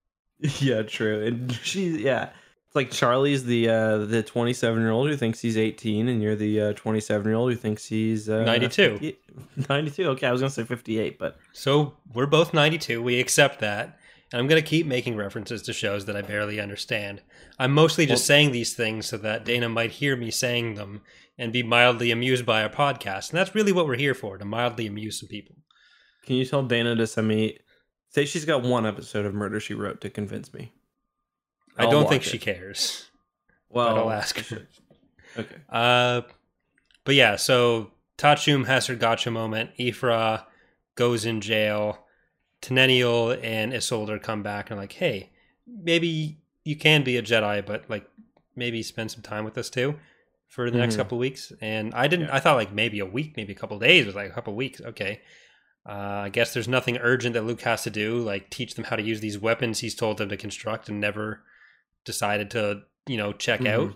*laughs* yeah, true. And she, yeah, it's like Charlie's the uh the 27 year old who thinks he's 18, and you're the uh 27 year old who thinks he's uh, 92. 50 92. Okay, I was gonna say 58, but So we're both 92. We accept that. And I'm going to keep making references to shows that I barely understand. I'm mostly just Well- saying these things so that Dana might hear me saying them and be mildly amused by our podcast. And that's really what we're here for to mildly amuse some people. can you tell Dana to send me? Say she's got one episode of Murder She Wrote to convince me. I I'll don't think watch she cares. Well, I'll ask her. *laughs* Okay. Uh, but yeah, so Ta'a Chume has her gotcha moment. Yfra goes in jail. Teneniel and Isolder come back and are like, hey, maybe you can be a Jedi, but like maybe spend some time with us too for the next Mhm. couple of weeks. And I didn't. Yeah. I thought like maybe a week, maybe a couple of days. It was like a couple of weeks. Okay. Uh, I guess there's nothing urgent that Luke has to do, like teach them how to use these weapons he's told them to construct and never decided to, you know, check Mhm. out.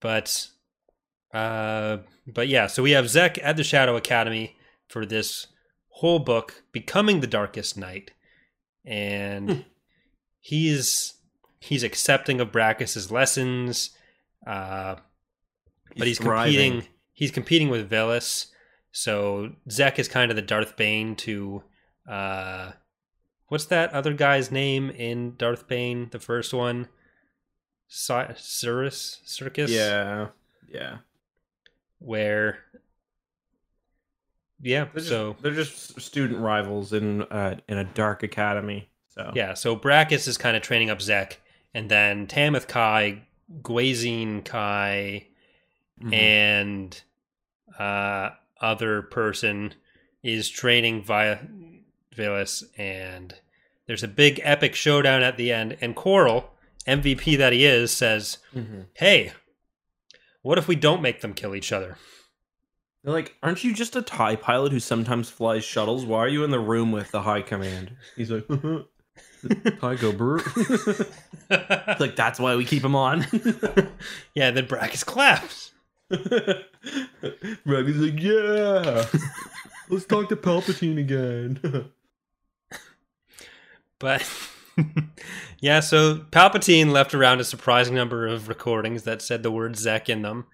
But Uh, but yeah, so we have Zekk at the Shadow Academy for this whole book, becoming the Darkest Knight, and he's he's accepting of Brakiss's lessons, uh, but he's thriving. competing. He's competing with Vilas, so Zekk is kind of the Darth Bane to, uh, what's that other guy's name in Darth Bane, the first one? Cirrus Circus Yeah, yeah. where yeah They're just, so they're just student rivals in uh, in a dark academy. So yeah so Brakiss is kind of training up Zekk and then Tamith Kai Guazine Kai Mhm. and uh other person is training via Vilas and there's a big epic showdown at the end and Qorl MVP that he is says Mhm. hey what if we don't make them kill each other They're like, aren't you just a TIE pilot who sometimes flies shuttles? Why are you in the room with the high command? He's like, *laughs* go brr. Like, that's why we keep him on. *laughs* yeah then Brakiss claps Robbie's like, yeah. *laughs* Let's talk to Palpatine again. But *laughs* yeah, so Palpatine left around a surprising number of recordings that said the word Zekk in them.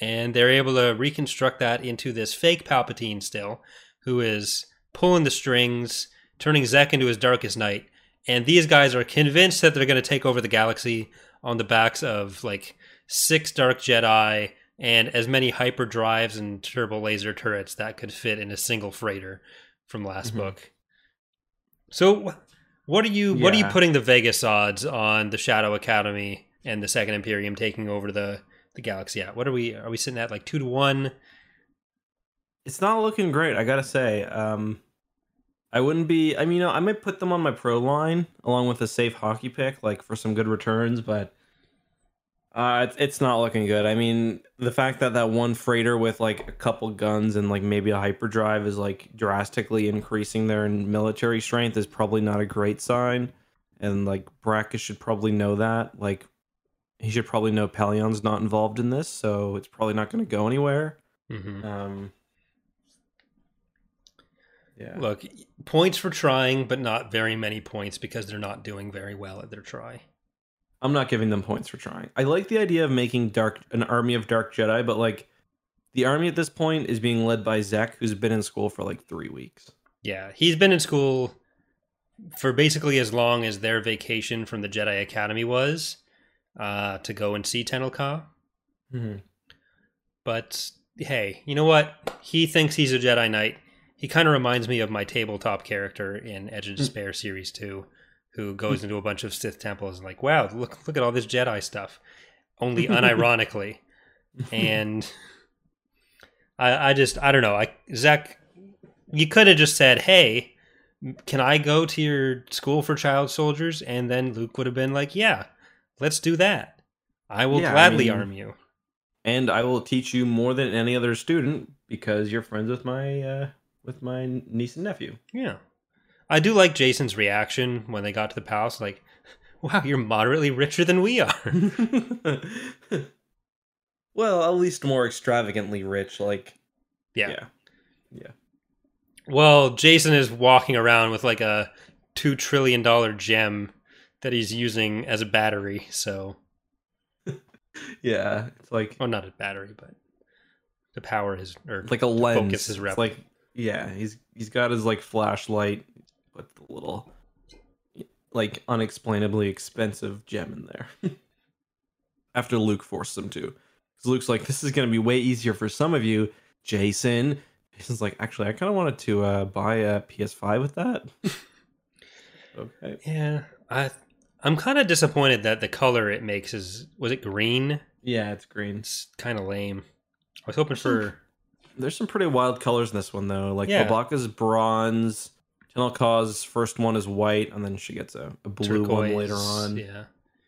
And they're able to reconstruct that into this fake Palpatine still, who is pulling the strings, turning Zekk into his darkest night. And these guys are convinced that they're going to take over the galaxy on the backs of like six Dark Jedi and as many hyperdrives and turbo laser turrets that could fit in a single freighter from last Mhm. book. So, what are you what are you putting the Vegas odds on the Shadow Academy and the Second Imperium taking over the the galaxy at? What are we are we sitting at like two to one? it's not looking great, I gotta say. Um, I wouldn't be. I mean, you know, I might put them on my pro line along with a safe hockey pick, like for some good returns, but uh, it's, it's not looking good. I mean, the fact that that one freighter with like a couple guns and like maybe a hyperdrive is like drastically increasing their military strength is probably not a great sign. And like Brakiss should probably know that. Like, he should probably know Palion's not involved in this, so it's probably not going to go anywhere. Mm-hmm. Um, yeah. Look, points for trying, but not very many points because they're not doing very well at their try. I'm not giving them points for trying. I like the idea of making dark an army of dark Jedi, but like the army at this point is being led by Zekk, who's been in school for like three weeks. Yeah, he's been in school for basically as long as their vacation from the Jedi Academy was uh, to go and see Tenel Ka. Mm-hmm. But hey, you know what? He thinks he's a Jedi Knight. He kind of reminds me of my tabletop character in Edge of Despair Series 2, who goes into a bunch of Sith temples and like, wow, look look at all this Jedi stuff. Only *laughs* unironically. and I I just I don't know. I Zach you could have just said, "Hey, can I go to your school for child soldiers?" And then Luke would have been like, "Yeah, let's do that. I will Yeah, I gladly mean- arm you." And I will teach you more than any other student because you're friends with my uh, with my niece and nephew. Yeah. I do like Jacen's reaction when they got to the palace like, *laughs* "Wow, you're moderately richer than we are." *laughs* well, at least more extravagantly rich. Like, yeah. yeah. Yeah. Well, Jacen is walking around with like a 2 trillion dollar gem that he's using as a battery, so *laughs* Yeah, it's like well not a battery, but to power his or like a lens. focus his It's like yeah, he's he's got his like flashlight, put the little like unexplainably expensive gem in there. *laughs* After Luke forced them to, because Luke's like, "This is gonna be way easier for some of you, Jacen." Jacen's like, "Actually, I kind of wanted to uh, buy a PS5 with that." *laughs* okay. Yeah, I I'm kind of disappointed that the color it makes is was it green? Yeah, it's green. It's kind of lame. I was hoping for There's some pretty wild colors in this one though. Like Yeah. Lowbacca's bronze, Tenel Ka's first one is white, and then she gets a, a blue one later on. Yeah,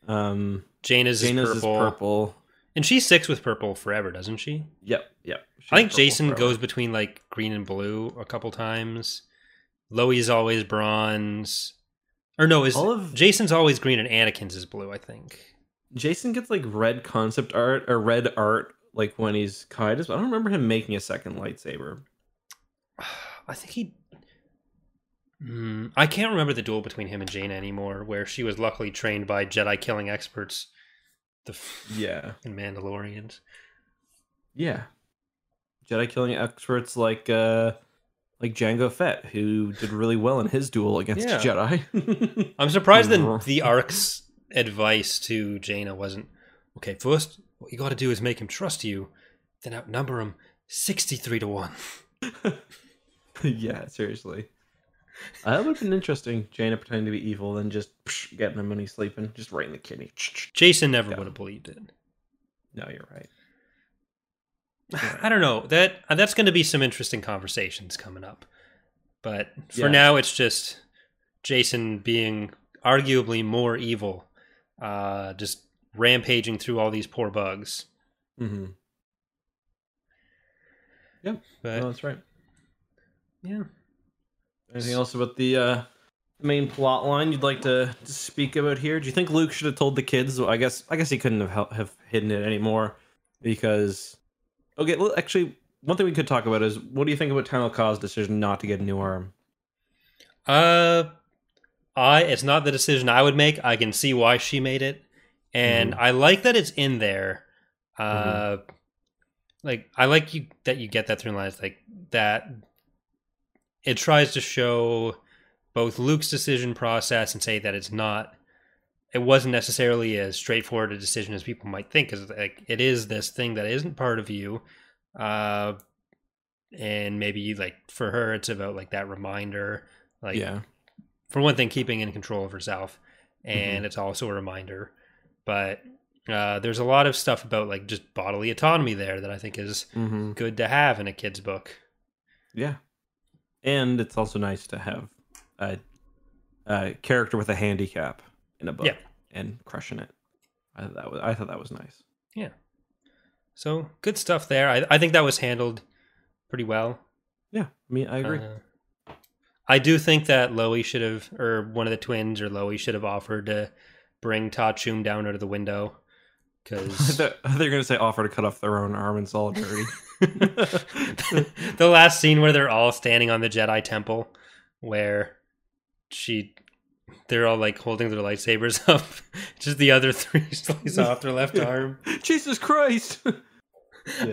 Um, Jaina's, Jaina's is is purple, purple. and she sticks with purple forever, doesn't she? Yep, yep. She's I think Jacen forever. goes between like green and blue a couple times. Lowie's always bronze, or no, is All of- Jacen's always green and Anakin's is blue? I think. Jacen gets like red concept art or red art like when he's Caedus, but I don't remember him making a second lightsaber. *sighs* I think he. Mm, I can't remember the duel between him and Jaina anymore, where she was luckily trained by Jedi killing experts, the f- Yeah. and Mandalorians. Yeah. Jedi killing experts like uh like Jango Fett, who did really well in his duel against Yeah. Jedi. *laughs* *laughs* I'm surprised that Mhm. the Ark's advice to Jaina wasn't okay. First, what you got to do is make him trust you, then outnumber him sixty-three to one. *laughs* yeah, seriously. That would have been interesting. Jaina pretending to be evil, then just psh, getting him when he's sleeping, just right in the kidney. Jacen never Yeah. would have believed it. No, you're right. *sighs* I don't know that uh, that's going to be some interesting conversations coming up. But for Yeah. now, it's just Jacen being arguably more evil, uh, just rampaging through all these poor bugs. Mm-hmm. But No, that's right. yeah, Anything else about the uh, main plot line you'd like to, to speak about here? Do you think Luke should have told the kids? Well, I guess I guess he couldn't have have hidden it anymore because. Okay, well, actually, one thing we could talk about is what do you think about Tenel Ka's decision not to get a new arm? uh, I it's not the decision I would make. I can see why she made it, and I like that it's in there. Uh, like I like you that you get that through lines like that. It tries to show both Luke's decision process and say that it's not. It wasn't necessarily as straightforward a decision as people might think, because like it is this thing that isn't part of you, uh, and maybe like for her, it's about like that reminder, like yeah, for one thing, keeping in control of herself, Mm-hmm. and it's also a reminder. But uh, there's a lot of stuff about like just bodily autonomy there that I think is mm-hmm. good to have in a kid's book. yeah, and it's also nice to have a, a character with a handicap in a book Yeah. and crushing it. I thought that was I thought that was nice. Yeah. So good stuff there. I, I think that was handled pretty well. Yeah, I mean I agree. Uh, I do think that Lowie should have, or one of the twins, or Lowie should have offered to bring Ta'a Chume down out of the window. Because *laughs* they're, they're gonna say offer to cut off their own arm in solidarity. *laughs* the last scene where they're all standing on the Jedi temple, where she, they're all like holding their lightsabers *laughs* up, just the other three slice off their left arm. Jesus Christ!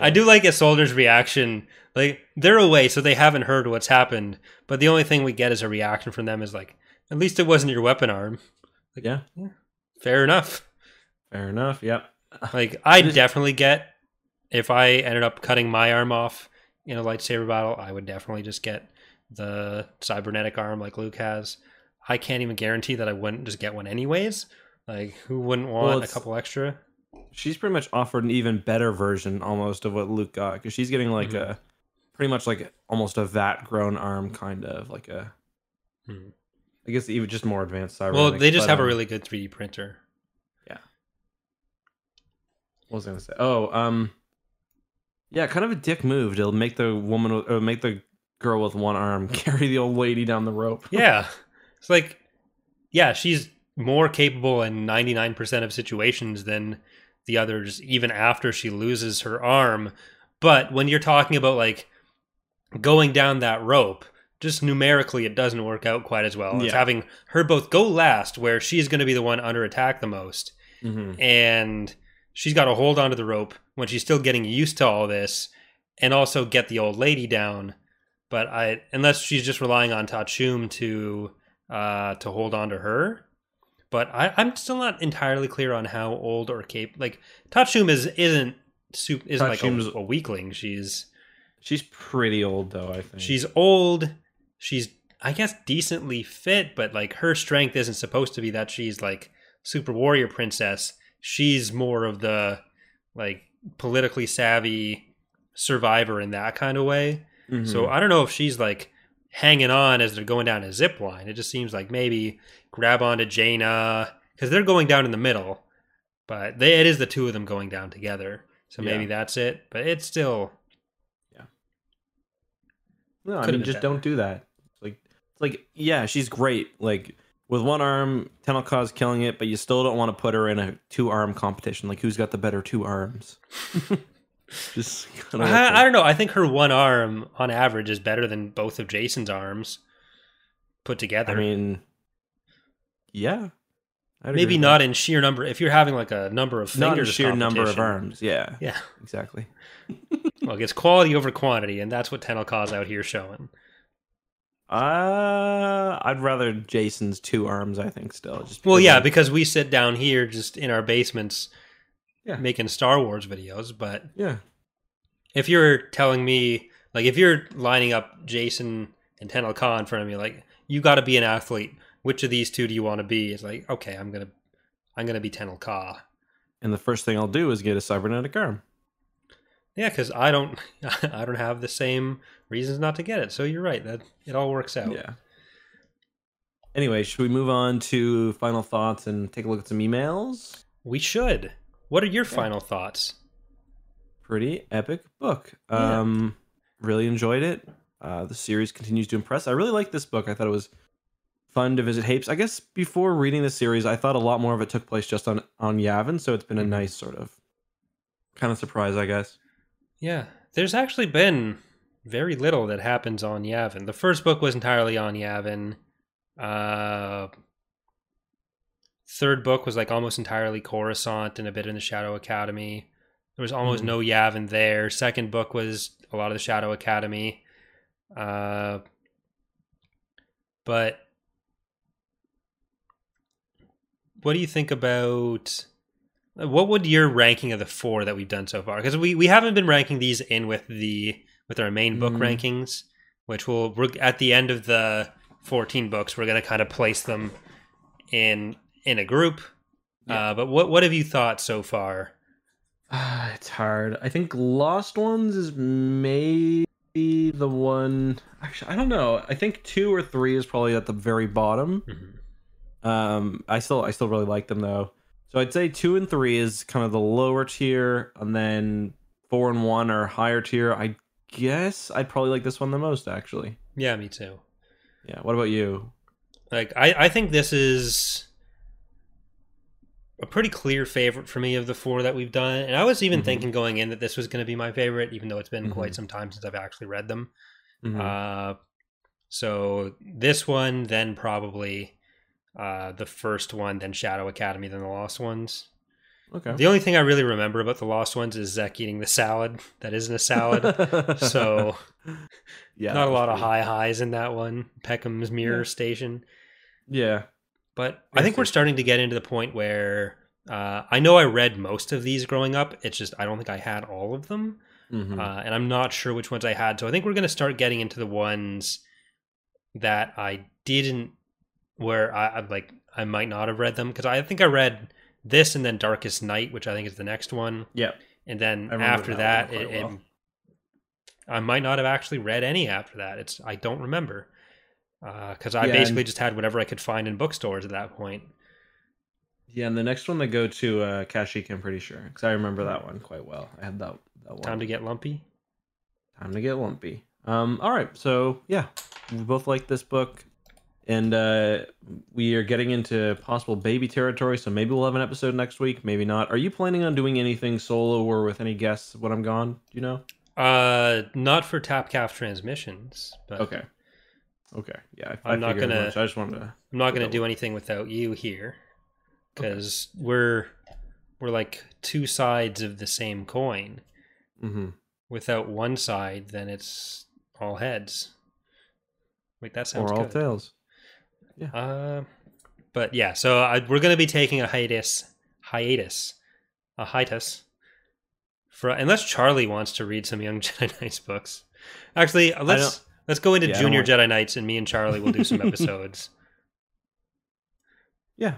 I do like Isolder's reaction. Like they're away, so they haven't heard what's happened. But the only thing we get as a reaction from them is like, "At least it wasn't your weapon arm." Like Yeah, Fair enough. fair enough. Yep. Like I definitely get if I ended up cutting my arm off in a lightsaber battle, I would definitely just get the cybernetic arm like Luke has. I can't even guarantee that I wouldn't just get one anyways. Like who wouldn't want a couple extra? She's pretty much offered an even better version almost of what Luke got because she's getting like Mhm. a pretty much like almost a vat grown arm kind of like a Hmm. I guess even just more advanced cyber. Well, they just have a really good 3D printer. What was I gonna say? Oh, um, yeah, kind of a dick move to make the woman or make the girl with one arm *laughs* carry the old lady down the rope. *laughs* Yeah. It's like yeah, she's more capable in 99% of situations than the others even after she loses her arm. But when you're talking about like going down that rope, just numerically it doesn't work out quite as well. It's Yeah. having her both go last where she's going to be the one under attack the most Mm-hmm. and she's got to hold onto the rope when she's still getting used to all this and also get the old lady down. But i unless she's just relying on Ta'a Chume to uh to hold on to her. But I, i'm still not entirely clear on how old or cap like Ta'a Chume is isn't soup isn't like a, a weakling. She's She's pretty old though. I think. She's old. She's i guess decently fit but like her strength isn't supposed to be that she's like super warrior princess she's more of the like politically savvy survivor in that kind of way Mhm. so i don't know if she's like hanging on as they're going down a zip line it just seems like maybe grab onto jaina because they're going down in the middle but they, it is the two of them going down together so maybe Yeah. that's it but it's still yeah. no, I mean just better. don't do that. Like it's like yeah, she's great. Like with one arm, Tenel Ka's killing it, but you still don't want to put her in a two arm competition. Like who's got the better two arms? *laughs* Just I, I don't know. I think her one arm on average is better than both of Jacen's arms put together. I mean, yeah. I'd maybe not in sheer number. If you're having like a number of that. not in fingers, sheer number of arms. Yeah, Yeah, exactly. *laughs* well, it's quality over quantity, and that's what Tenel Ka's out here showing. Uh, I'd rather Jacen's two arms. I think still. Just Well, yeah, of- because we sit down here just in our basements Yeah. making Star Wars videos. But yeah, if you're telling me, like, if you're lining up Jacen and Tenel Ka in front of me, like, you got to be an athlete. Which of these two do you want to be? It's like, okay, I'm gonna, I'm gonna be Tenel Ka. and the first thing I'll do is get a cybernetic arm. Yeah, because I don't, *laughs* I don't have the same reasons not to get it. So you're right. That it all works out. Yeah. Anyway, should we move on to final thoughts and take a look at some emails? We should. What are your final thoughts? Pretty epic book. Yeah. Um, really enjoyed it. Uh, the series continues to impress. I really like this book. I thought it was fun to visit Hapes. I guess before reading the series, I thought a lot more of it took place just on on Yavin, so it's been a Mhm. nice sort of kind of surprise, I guess. Yeah, there's actually been very little that happens on Yavin. The first book was entirely on Yavin. Uh, third book was like almost entirely Coruscant and a bit in the Shadow Academy. There was almost Mhm. no Yavin there. Second book was a lot of the Shadow Academy. Uh, but what do you think about what would your ranking of the four that we've done so far? Because we, we haven't been ranking these in with the with our main book Mhm. rankings, which will we're at the end of the fourteen books. We're going to kind of place them in in a group. Yeah. Uh, but what what have you thought so far? Ah, it's hard. I think Lost Ones is maybe the one. Actually, I don't know. I think two or three is probably at the very bottom. Um, I still, I still really like them though. So I'd say two and three is kind of the lower tier, and then four and one are higher tier. I guess I'd probably like this one the most, actually. Yeah, me too. Yeah. What about you? Like I, I think this is a pretty clear favorite for me of the four that we've done. And I was even Mhm. thinking going in that this was going to be my favorite, even though it's been quite Mhm. some time since I've actually read them. Mhm. Uh, so this one, then probably uh, the first one, then Shadow Academy, then the Lost Ones. Okay. The only thing I really remember about the Lost Ones is Zekk eating the salad that isn't a salad. *laughs* so yeah, not a was lot of high highs in that one. Peckhum's Mirror Yeah. Station. Yeah. But I think we're starting to get into the point where uh, I know I read most of these growing up. It's just I don't think I had all of them, Mhm. uh, and I'm not sure which ones I had. So I think we're going to start getting into the ones that I didn't, where I I'm like I might not have read them because I think I read this and then Darkest Knight, which I think is the next one, yeah. and then after that that, it, quite it- I might not have actually read any after that. It's I don't remember because I Yeah, basically and- just had whatever I could find in bookstores at that point. Yeah, and the next one they go to uh, Kashyyyk, I'm pretty sure, because I remember that one quite well. I had that that one. Time to get lumpy. Time to get lumpy. Um, all right, so yeah, we both like this book, and uh, we are getting into possible baby territory. So maybe we'll have an episode next week, maybe not. Are you planning on doing anything solo or with any guests when I'm gone? Do you know? Uh, not for Tapcaf Transmissions, but Okay. Okay. Yeah, I, I'm I not gonna-. I just wanted to. I'm not going to do anything without you here because we're we're like two sides of the same coin. Mm-hmm. Without one side, then it's all heads. Wait, that sounds Or all good. tails. Uh, but yeah, so I, we're going to be taking a hiatus, hiatus, a hiatus. For unless Charlie wants to read some Young *laughs* Jedi Knights books. Actually, let's let's go into Yeah, Junior Jedi Knights, and me and Charlie will do some *laughs* episodes. Yeah.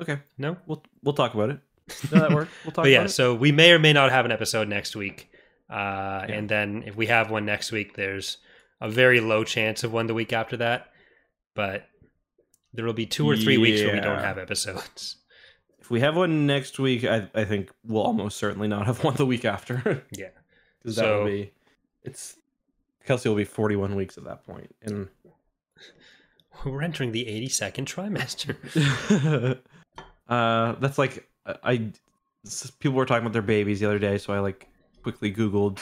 Okay. No, We'll we'll talk about it. Does that work? *laughs* We'll talk but yeah, about it. so we may or may not have an episode next week. Uh, Yeah. And then if we have one next week, there's a very low chance of one the week after that. But there will be two or three weeks where we don't have episodes. *laughs* If we have one next week, I, I think we'll almost certainly not have *laughs* one the week after. *laughs* Yeah. because that So- will be it's Kelsey will be 41 weeks at that point, and We're entering the 82nd trimester. uh, that's like I people were talking about their babies the other day, so I like quickly Googled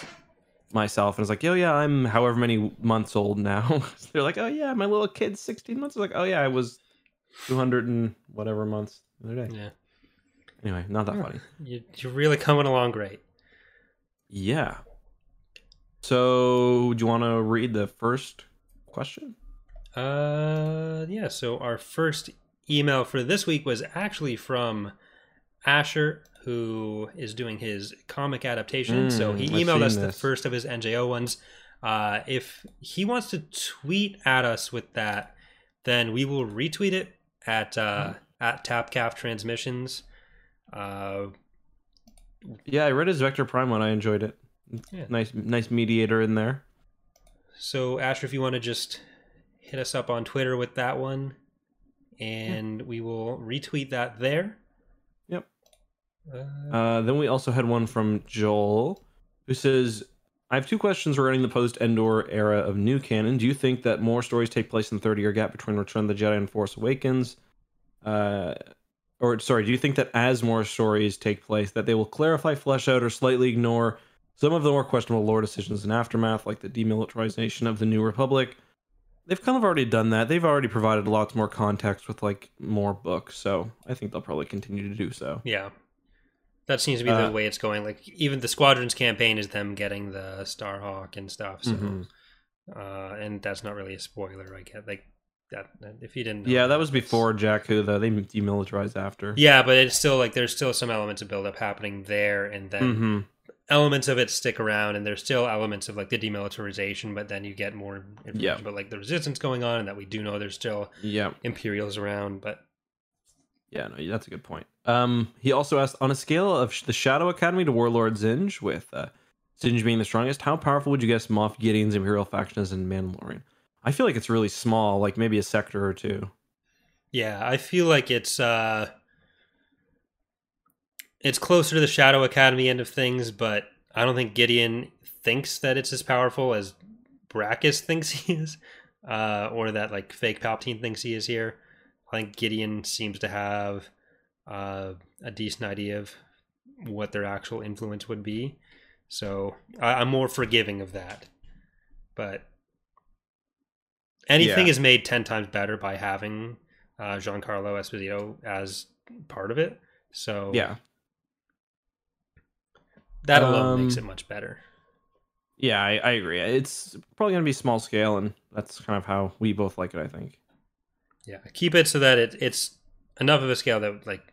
myself and was like, "Oh yeah, I'm however many months old now." *laughs* They're like, "Oh yeah, my little kid's 16 months." I was like, "Oh yeah, I was 200 and whatever months the other day." Yeah. Anyway, not that Yeah. funny. You, you're really coming along great. Yeah. So, do you want to read the first question? Uh, yeah. So our first email for this week was actually from Asher, who is doing his comic adaptation. so Mm, he emailed us the first of his NJO ones. Uh, if he wants to tweet at us with that, then we will retweet it at uh, at Tapcaf Transmissions. Uh, Yeah, I read his Vector Prime one. I enjoyed it. Yeah. Nice, nice mediator in there. So, Asher, if you want to just hit us up on Twitter with that one, and we will retweet that there. Uh, Uh, then we also had one from Joel, who says, "I have two questions regarding the post-Endor era of new canon. Do you think that more stories take place in the 30-year gap between Return of the Jedi and Force Awakens? Uh, or sorry, do you think that as more stories take place, that they will clarify, flesh out, or slightly ignore some of the more questionable lore decisions in aftermath, like the demilitarization of the New Republic?" They've kind of already done that. They've already provided lots more context with like more books, so I think they'll probably continue to do so. yeah. That seems to be the Uh, way it's going. Like, even the Squadrons campaign is them getting the Starhawk and stuff. So, Mhm. uh, and that's not really a spoiler, I get. Like, that, that- if you didn't know Yeah, that was that's- before Jakku, though. They demilitarized after. Yeah, but it's still like there's still some elements of buildup happening there, and then hmm elements of it stick around and there's still elements of like the demilitarization but then you get more information Yeah. about like the resistance going on and that we do know there's still Yeah. imperials around but Yeah, no, that's a good point. Um, he also asked on a scale of the Shadow Academy to Warlord Zinj, with uh, Zinj being the strongest, how powerful would you guess Moff Gideon's Imperial faction is in Mandalorian? I feel like it's really small, like maybe a sector or two. yeah i feel like it's uh it's closer to the shadow academy end of things but i don't think gideon thinks that it's as powerful as Brakiss thinks *laughs* he is uh or that like fake palpatine thinks he is here i think gideon seems to have uh a decent idea of what their actual influence would be so I, i'm more forgiving of that but anything Yeah. is made 10 times better by having uh, Giancarlo Esposito as part of it. So Yeah, that alone makes Um, it much better. yeah, I, I agree. It's probably gonna be small scale, and that's kind of how we both like it. I think. Yeah, keep it so that it, it's enough of a scale that like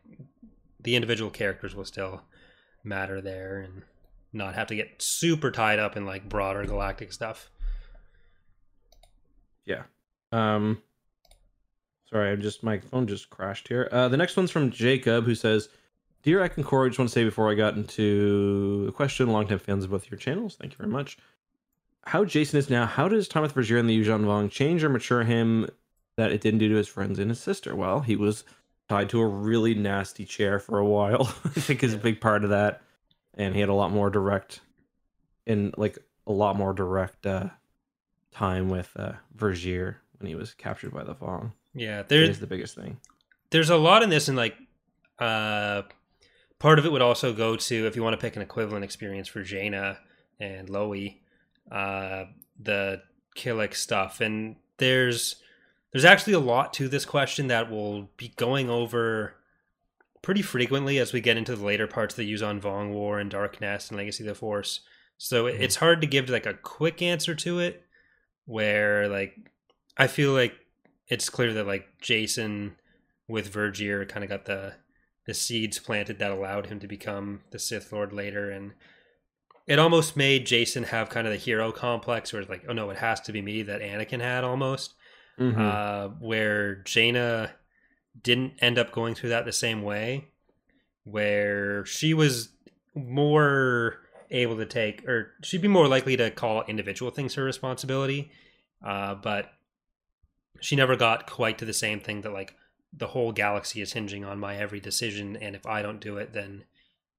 the individual characters will still matter there and not have to get super tied up in like broader galactic stuff. Yeah. Um sorry, I'm just my phone just crashed here. Uh the next one's from Jacob who says, Dear Ike and Corey, just want to say before I got into the question, longtime fans of both your channels, thank you very much. How Jacen is now, how does with Vergere and the Yuuzhan Vong change or mature him that it didn't do to his friends and his sister? Well, he was tied to a really nasty chair for a while. *laughs* I think is a big part of that. And he had a lot more direct and like a lot more direct uh time with uh Vergere when he was captured by the Vong. Yeah, there's is the biggest thing. there's a lot in this, and like uh, part of it would also go to if you want to pick an equivalent experience for Jaina and Lowie, uh, the Killick stuff, and there's there's actually a lot to this question that we'll be going over pretty frequently as we get into the later parts of the Yuuzhan Vong War and Dark Nest and Legacy of the Force. So Mhm. it's hard to give like a quick answer to it, where like I feel like it's clear that like Jacen with Vergere kind of got the the seeds planted that allowed him to become the Sith Lord later, and it almost made Jacen have kind of the hero complex, where it's like, oh no, it has to be me that Anakin had almost, Mhm. uh, where Jaina didn't end up going through that the same way, where she was more able to take, or she'd be more likely to call individual things her responsibility, uh, but she never got quite to the same thing that like the whole galaxy is hinging on my every decision, and if I don't do it, then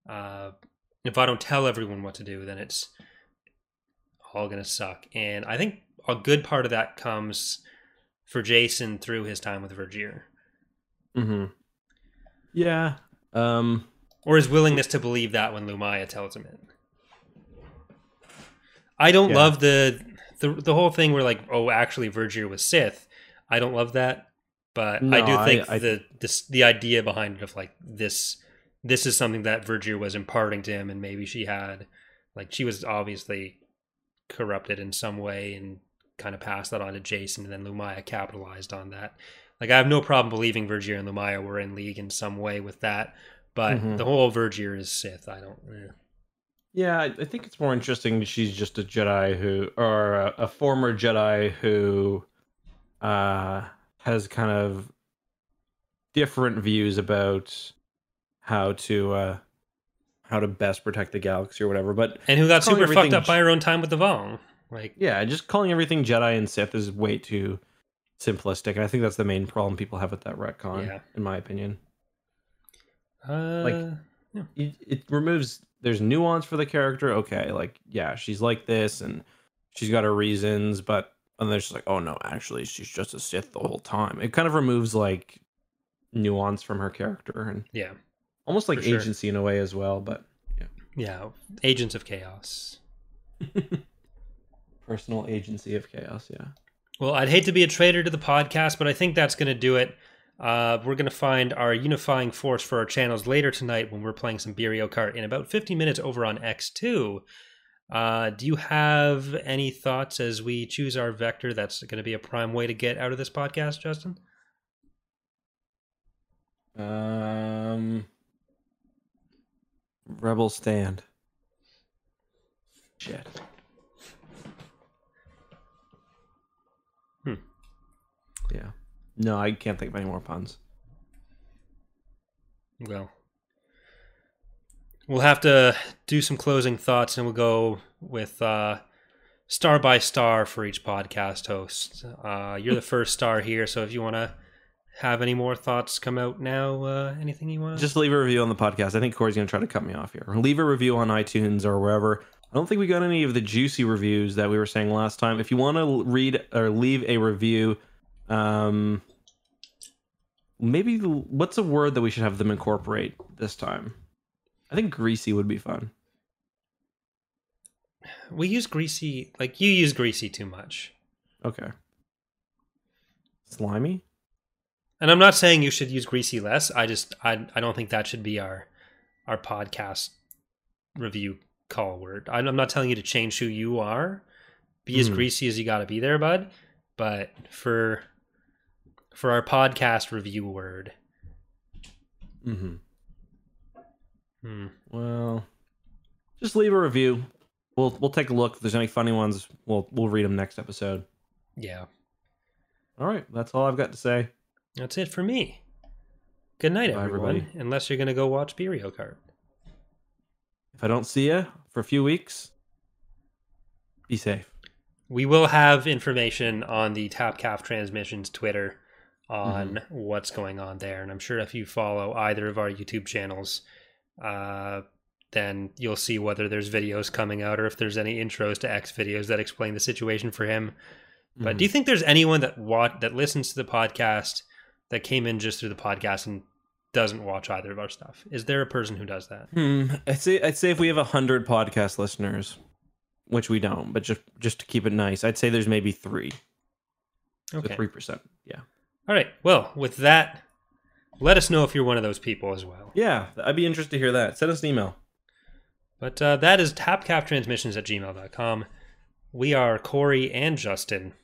uh, if I don't tell everyone what to do, then it's all gonna suck. And I think a good part of that comes for Jacen through his time with Vergere, Mhm. Yeah. Um or his willingness to believe that when Lumiya tells him it. I don't Yeah. love the, the the whole thing where like, oh, actually, Vergere was Sith. I don't love that, but I No, do I- think I- the this the idea behind it of like this this is something that Vergere was imparting to him, and maybe she had like she was obviously corrupted in some way and kind of passed that on to Jacen, and then Lumiya capitalized on that. Like I have no problem believing Vergere and Lumiya were in league in some way with that, but Mhm. the whole Vergere is Sith. I don't. eh. Yeah, I think it's more interesting. that She's just a Jedi who, or a, a former Jedi who, uh, has kind of different views about how to, uh, how to best protect the galaxy or whatever. But And who got super fucked up by her own time with the Vong. Like, yeah, just calling everything Jedi and Sith is way too simplistic. And I think that's the main problem people have with that retcon, Yeah. in my opinion. uh, it, it removes there's nuance for the character okay like yeah she's like this and she's got her reasons but and then just like oh no actually she's just a sith the whole time it kind of removes like nuance from her character and yeah, almost like For sure. agency in a way as well but yeah, yeah. Agents of Chaos. *laughs* personal agency of chaos yeah Well, I'd hate to be a traitor to the podcast, but I think that's going to do it. Uh, we're going to find our unifying force for our channels later tonight when we're playing some Beerio Kart in about 50 minutes over on X2. Uh, do you have any thoughts as we choose our vector that's going to be a prime way to get out of this podcast, Justin? um rebel stand shit yeah no i can't think of any more puns Well, we'll have to do some closing thoughts and we'll go with uh, star by star for each podcast host. Uh, you're the *laughs* first star here, so if you want to have any more thoughts come out now, uh, anything you want Just leave a review on the podcast. I think Corey's going to try to cut me off here. Leave a review on iTunes or wherever. I don't think we got any of the juicy reviews that we were saying last time. If you want to read or leave a review, um, maybe what's a word that we should have them incorporate this time? I think greasy would be fun. We use greasy, like you use greasy too much. Okay. Slimy? And I'm not saying you should use greasy less. I just I I don't think that should be our our podcast review call word. I'm not telling you to change who you are. Be as Mhm. greasy as you got to be there, bud. But for for our podcast review word, Mm-hmm. hmm, Well, just leave a review. We'll we'll take a look. If there's any funny ones, we'll we'll read them next episode. yeah, All right, that's all I've got to say. that's it for me. Good night, Bye, everyone. everybody. Unless you're gonna go watch Beerio Kart. If I don't see you for a few weeks, be safe. We will have information on the Tapcaf Transmissions Twitter on Mm-hmm. what's going on there. And I'm sure if you follow either of our YouTube channels, uh, then you'll see whether there's videos coming out or if there's any intros to X videos that explain the situation for him. But Mhm. do you think there's anyone that wat- that listens to the podcast that came in just through the podcast and doesn't watch either of our stuff? Is there a person who does that? Hmm. I'd say I'd say if we have a hundred podcast listeners, which we don't, but just just to keep it nice, I'd say there's maybe three. Okay. three percent. Yeah. All right. Well, with that, let us know if you're one of those people as well. Yeah, I'd be interested to hear that. Send us an email. But uh, that is tapcaftransmissions at gmail.com. We are Corey and Justin.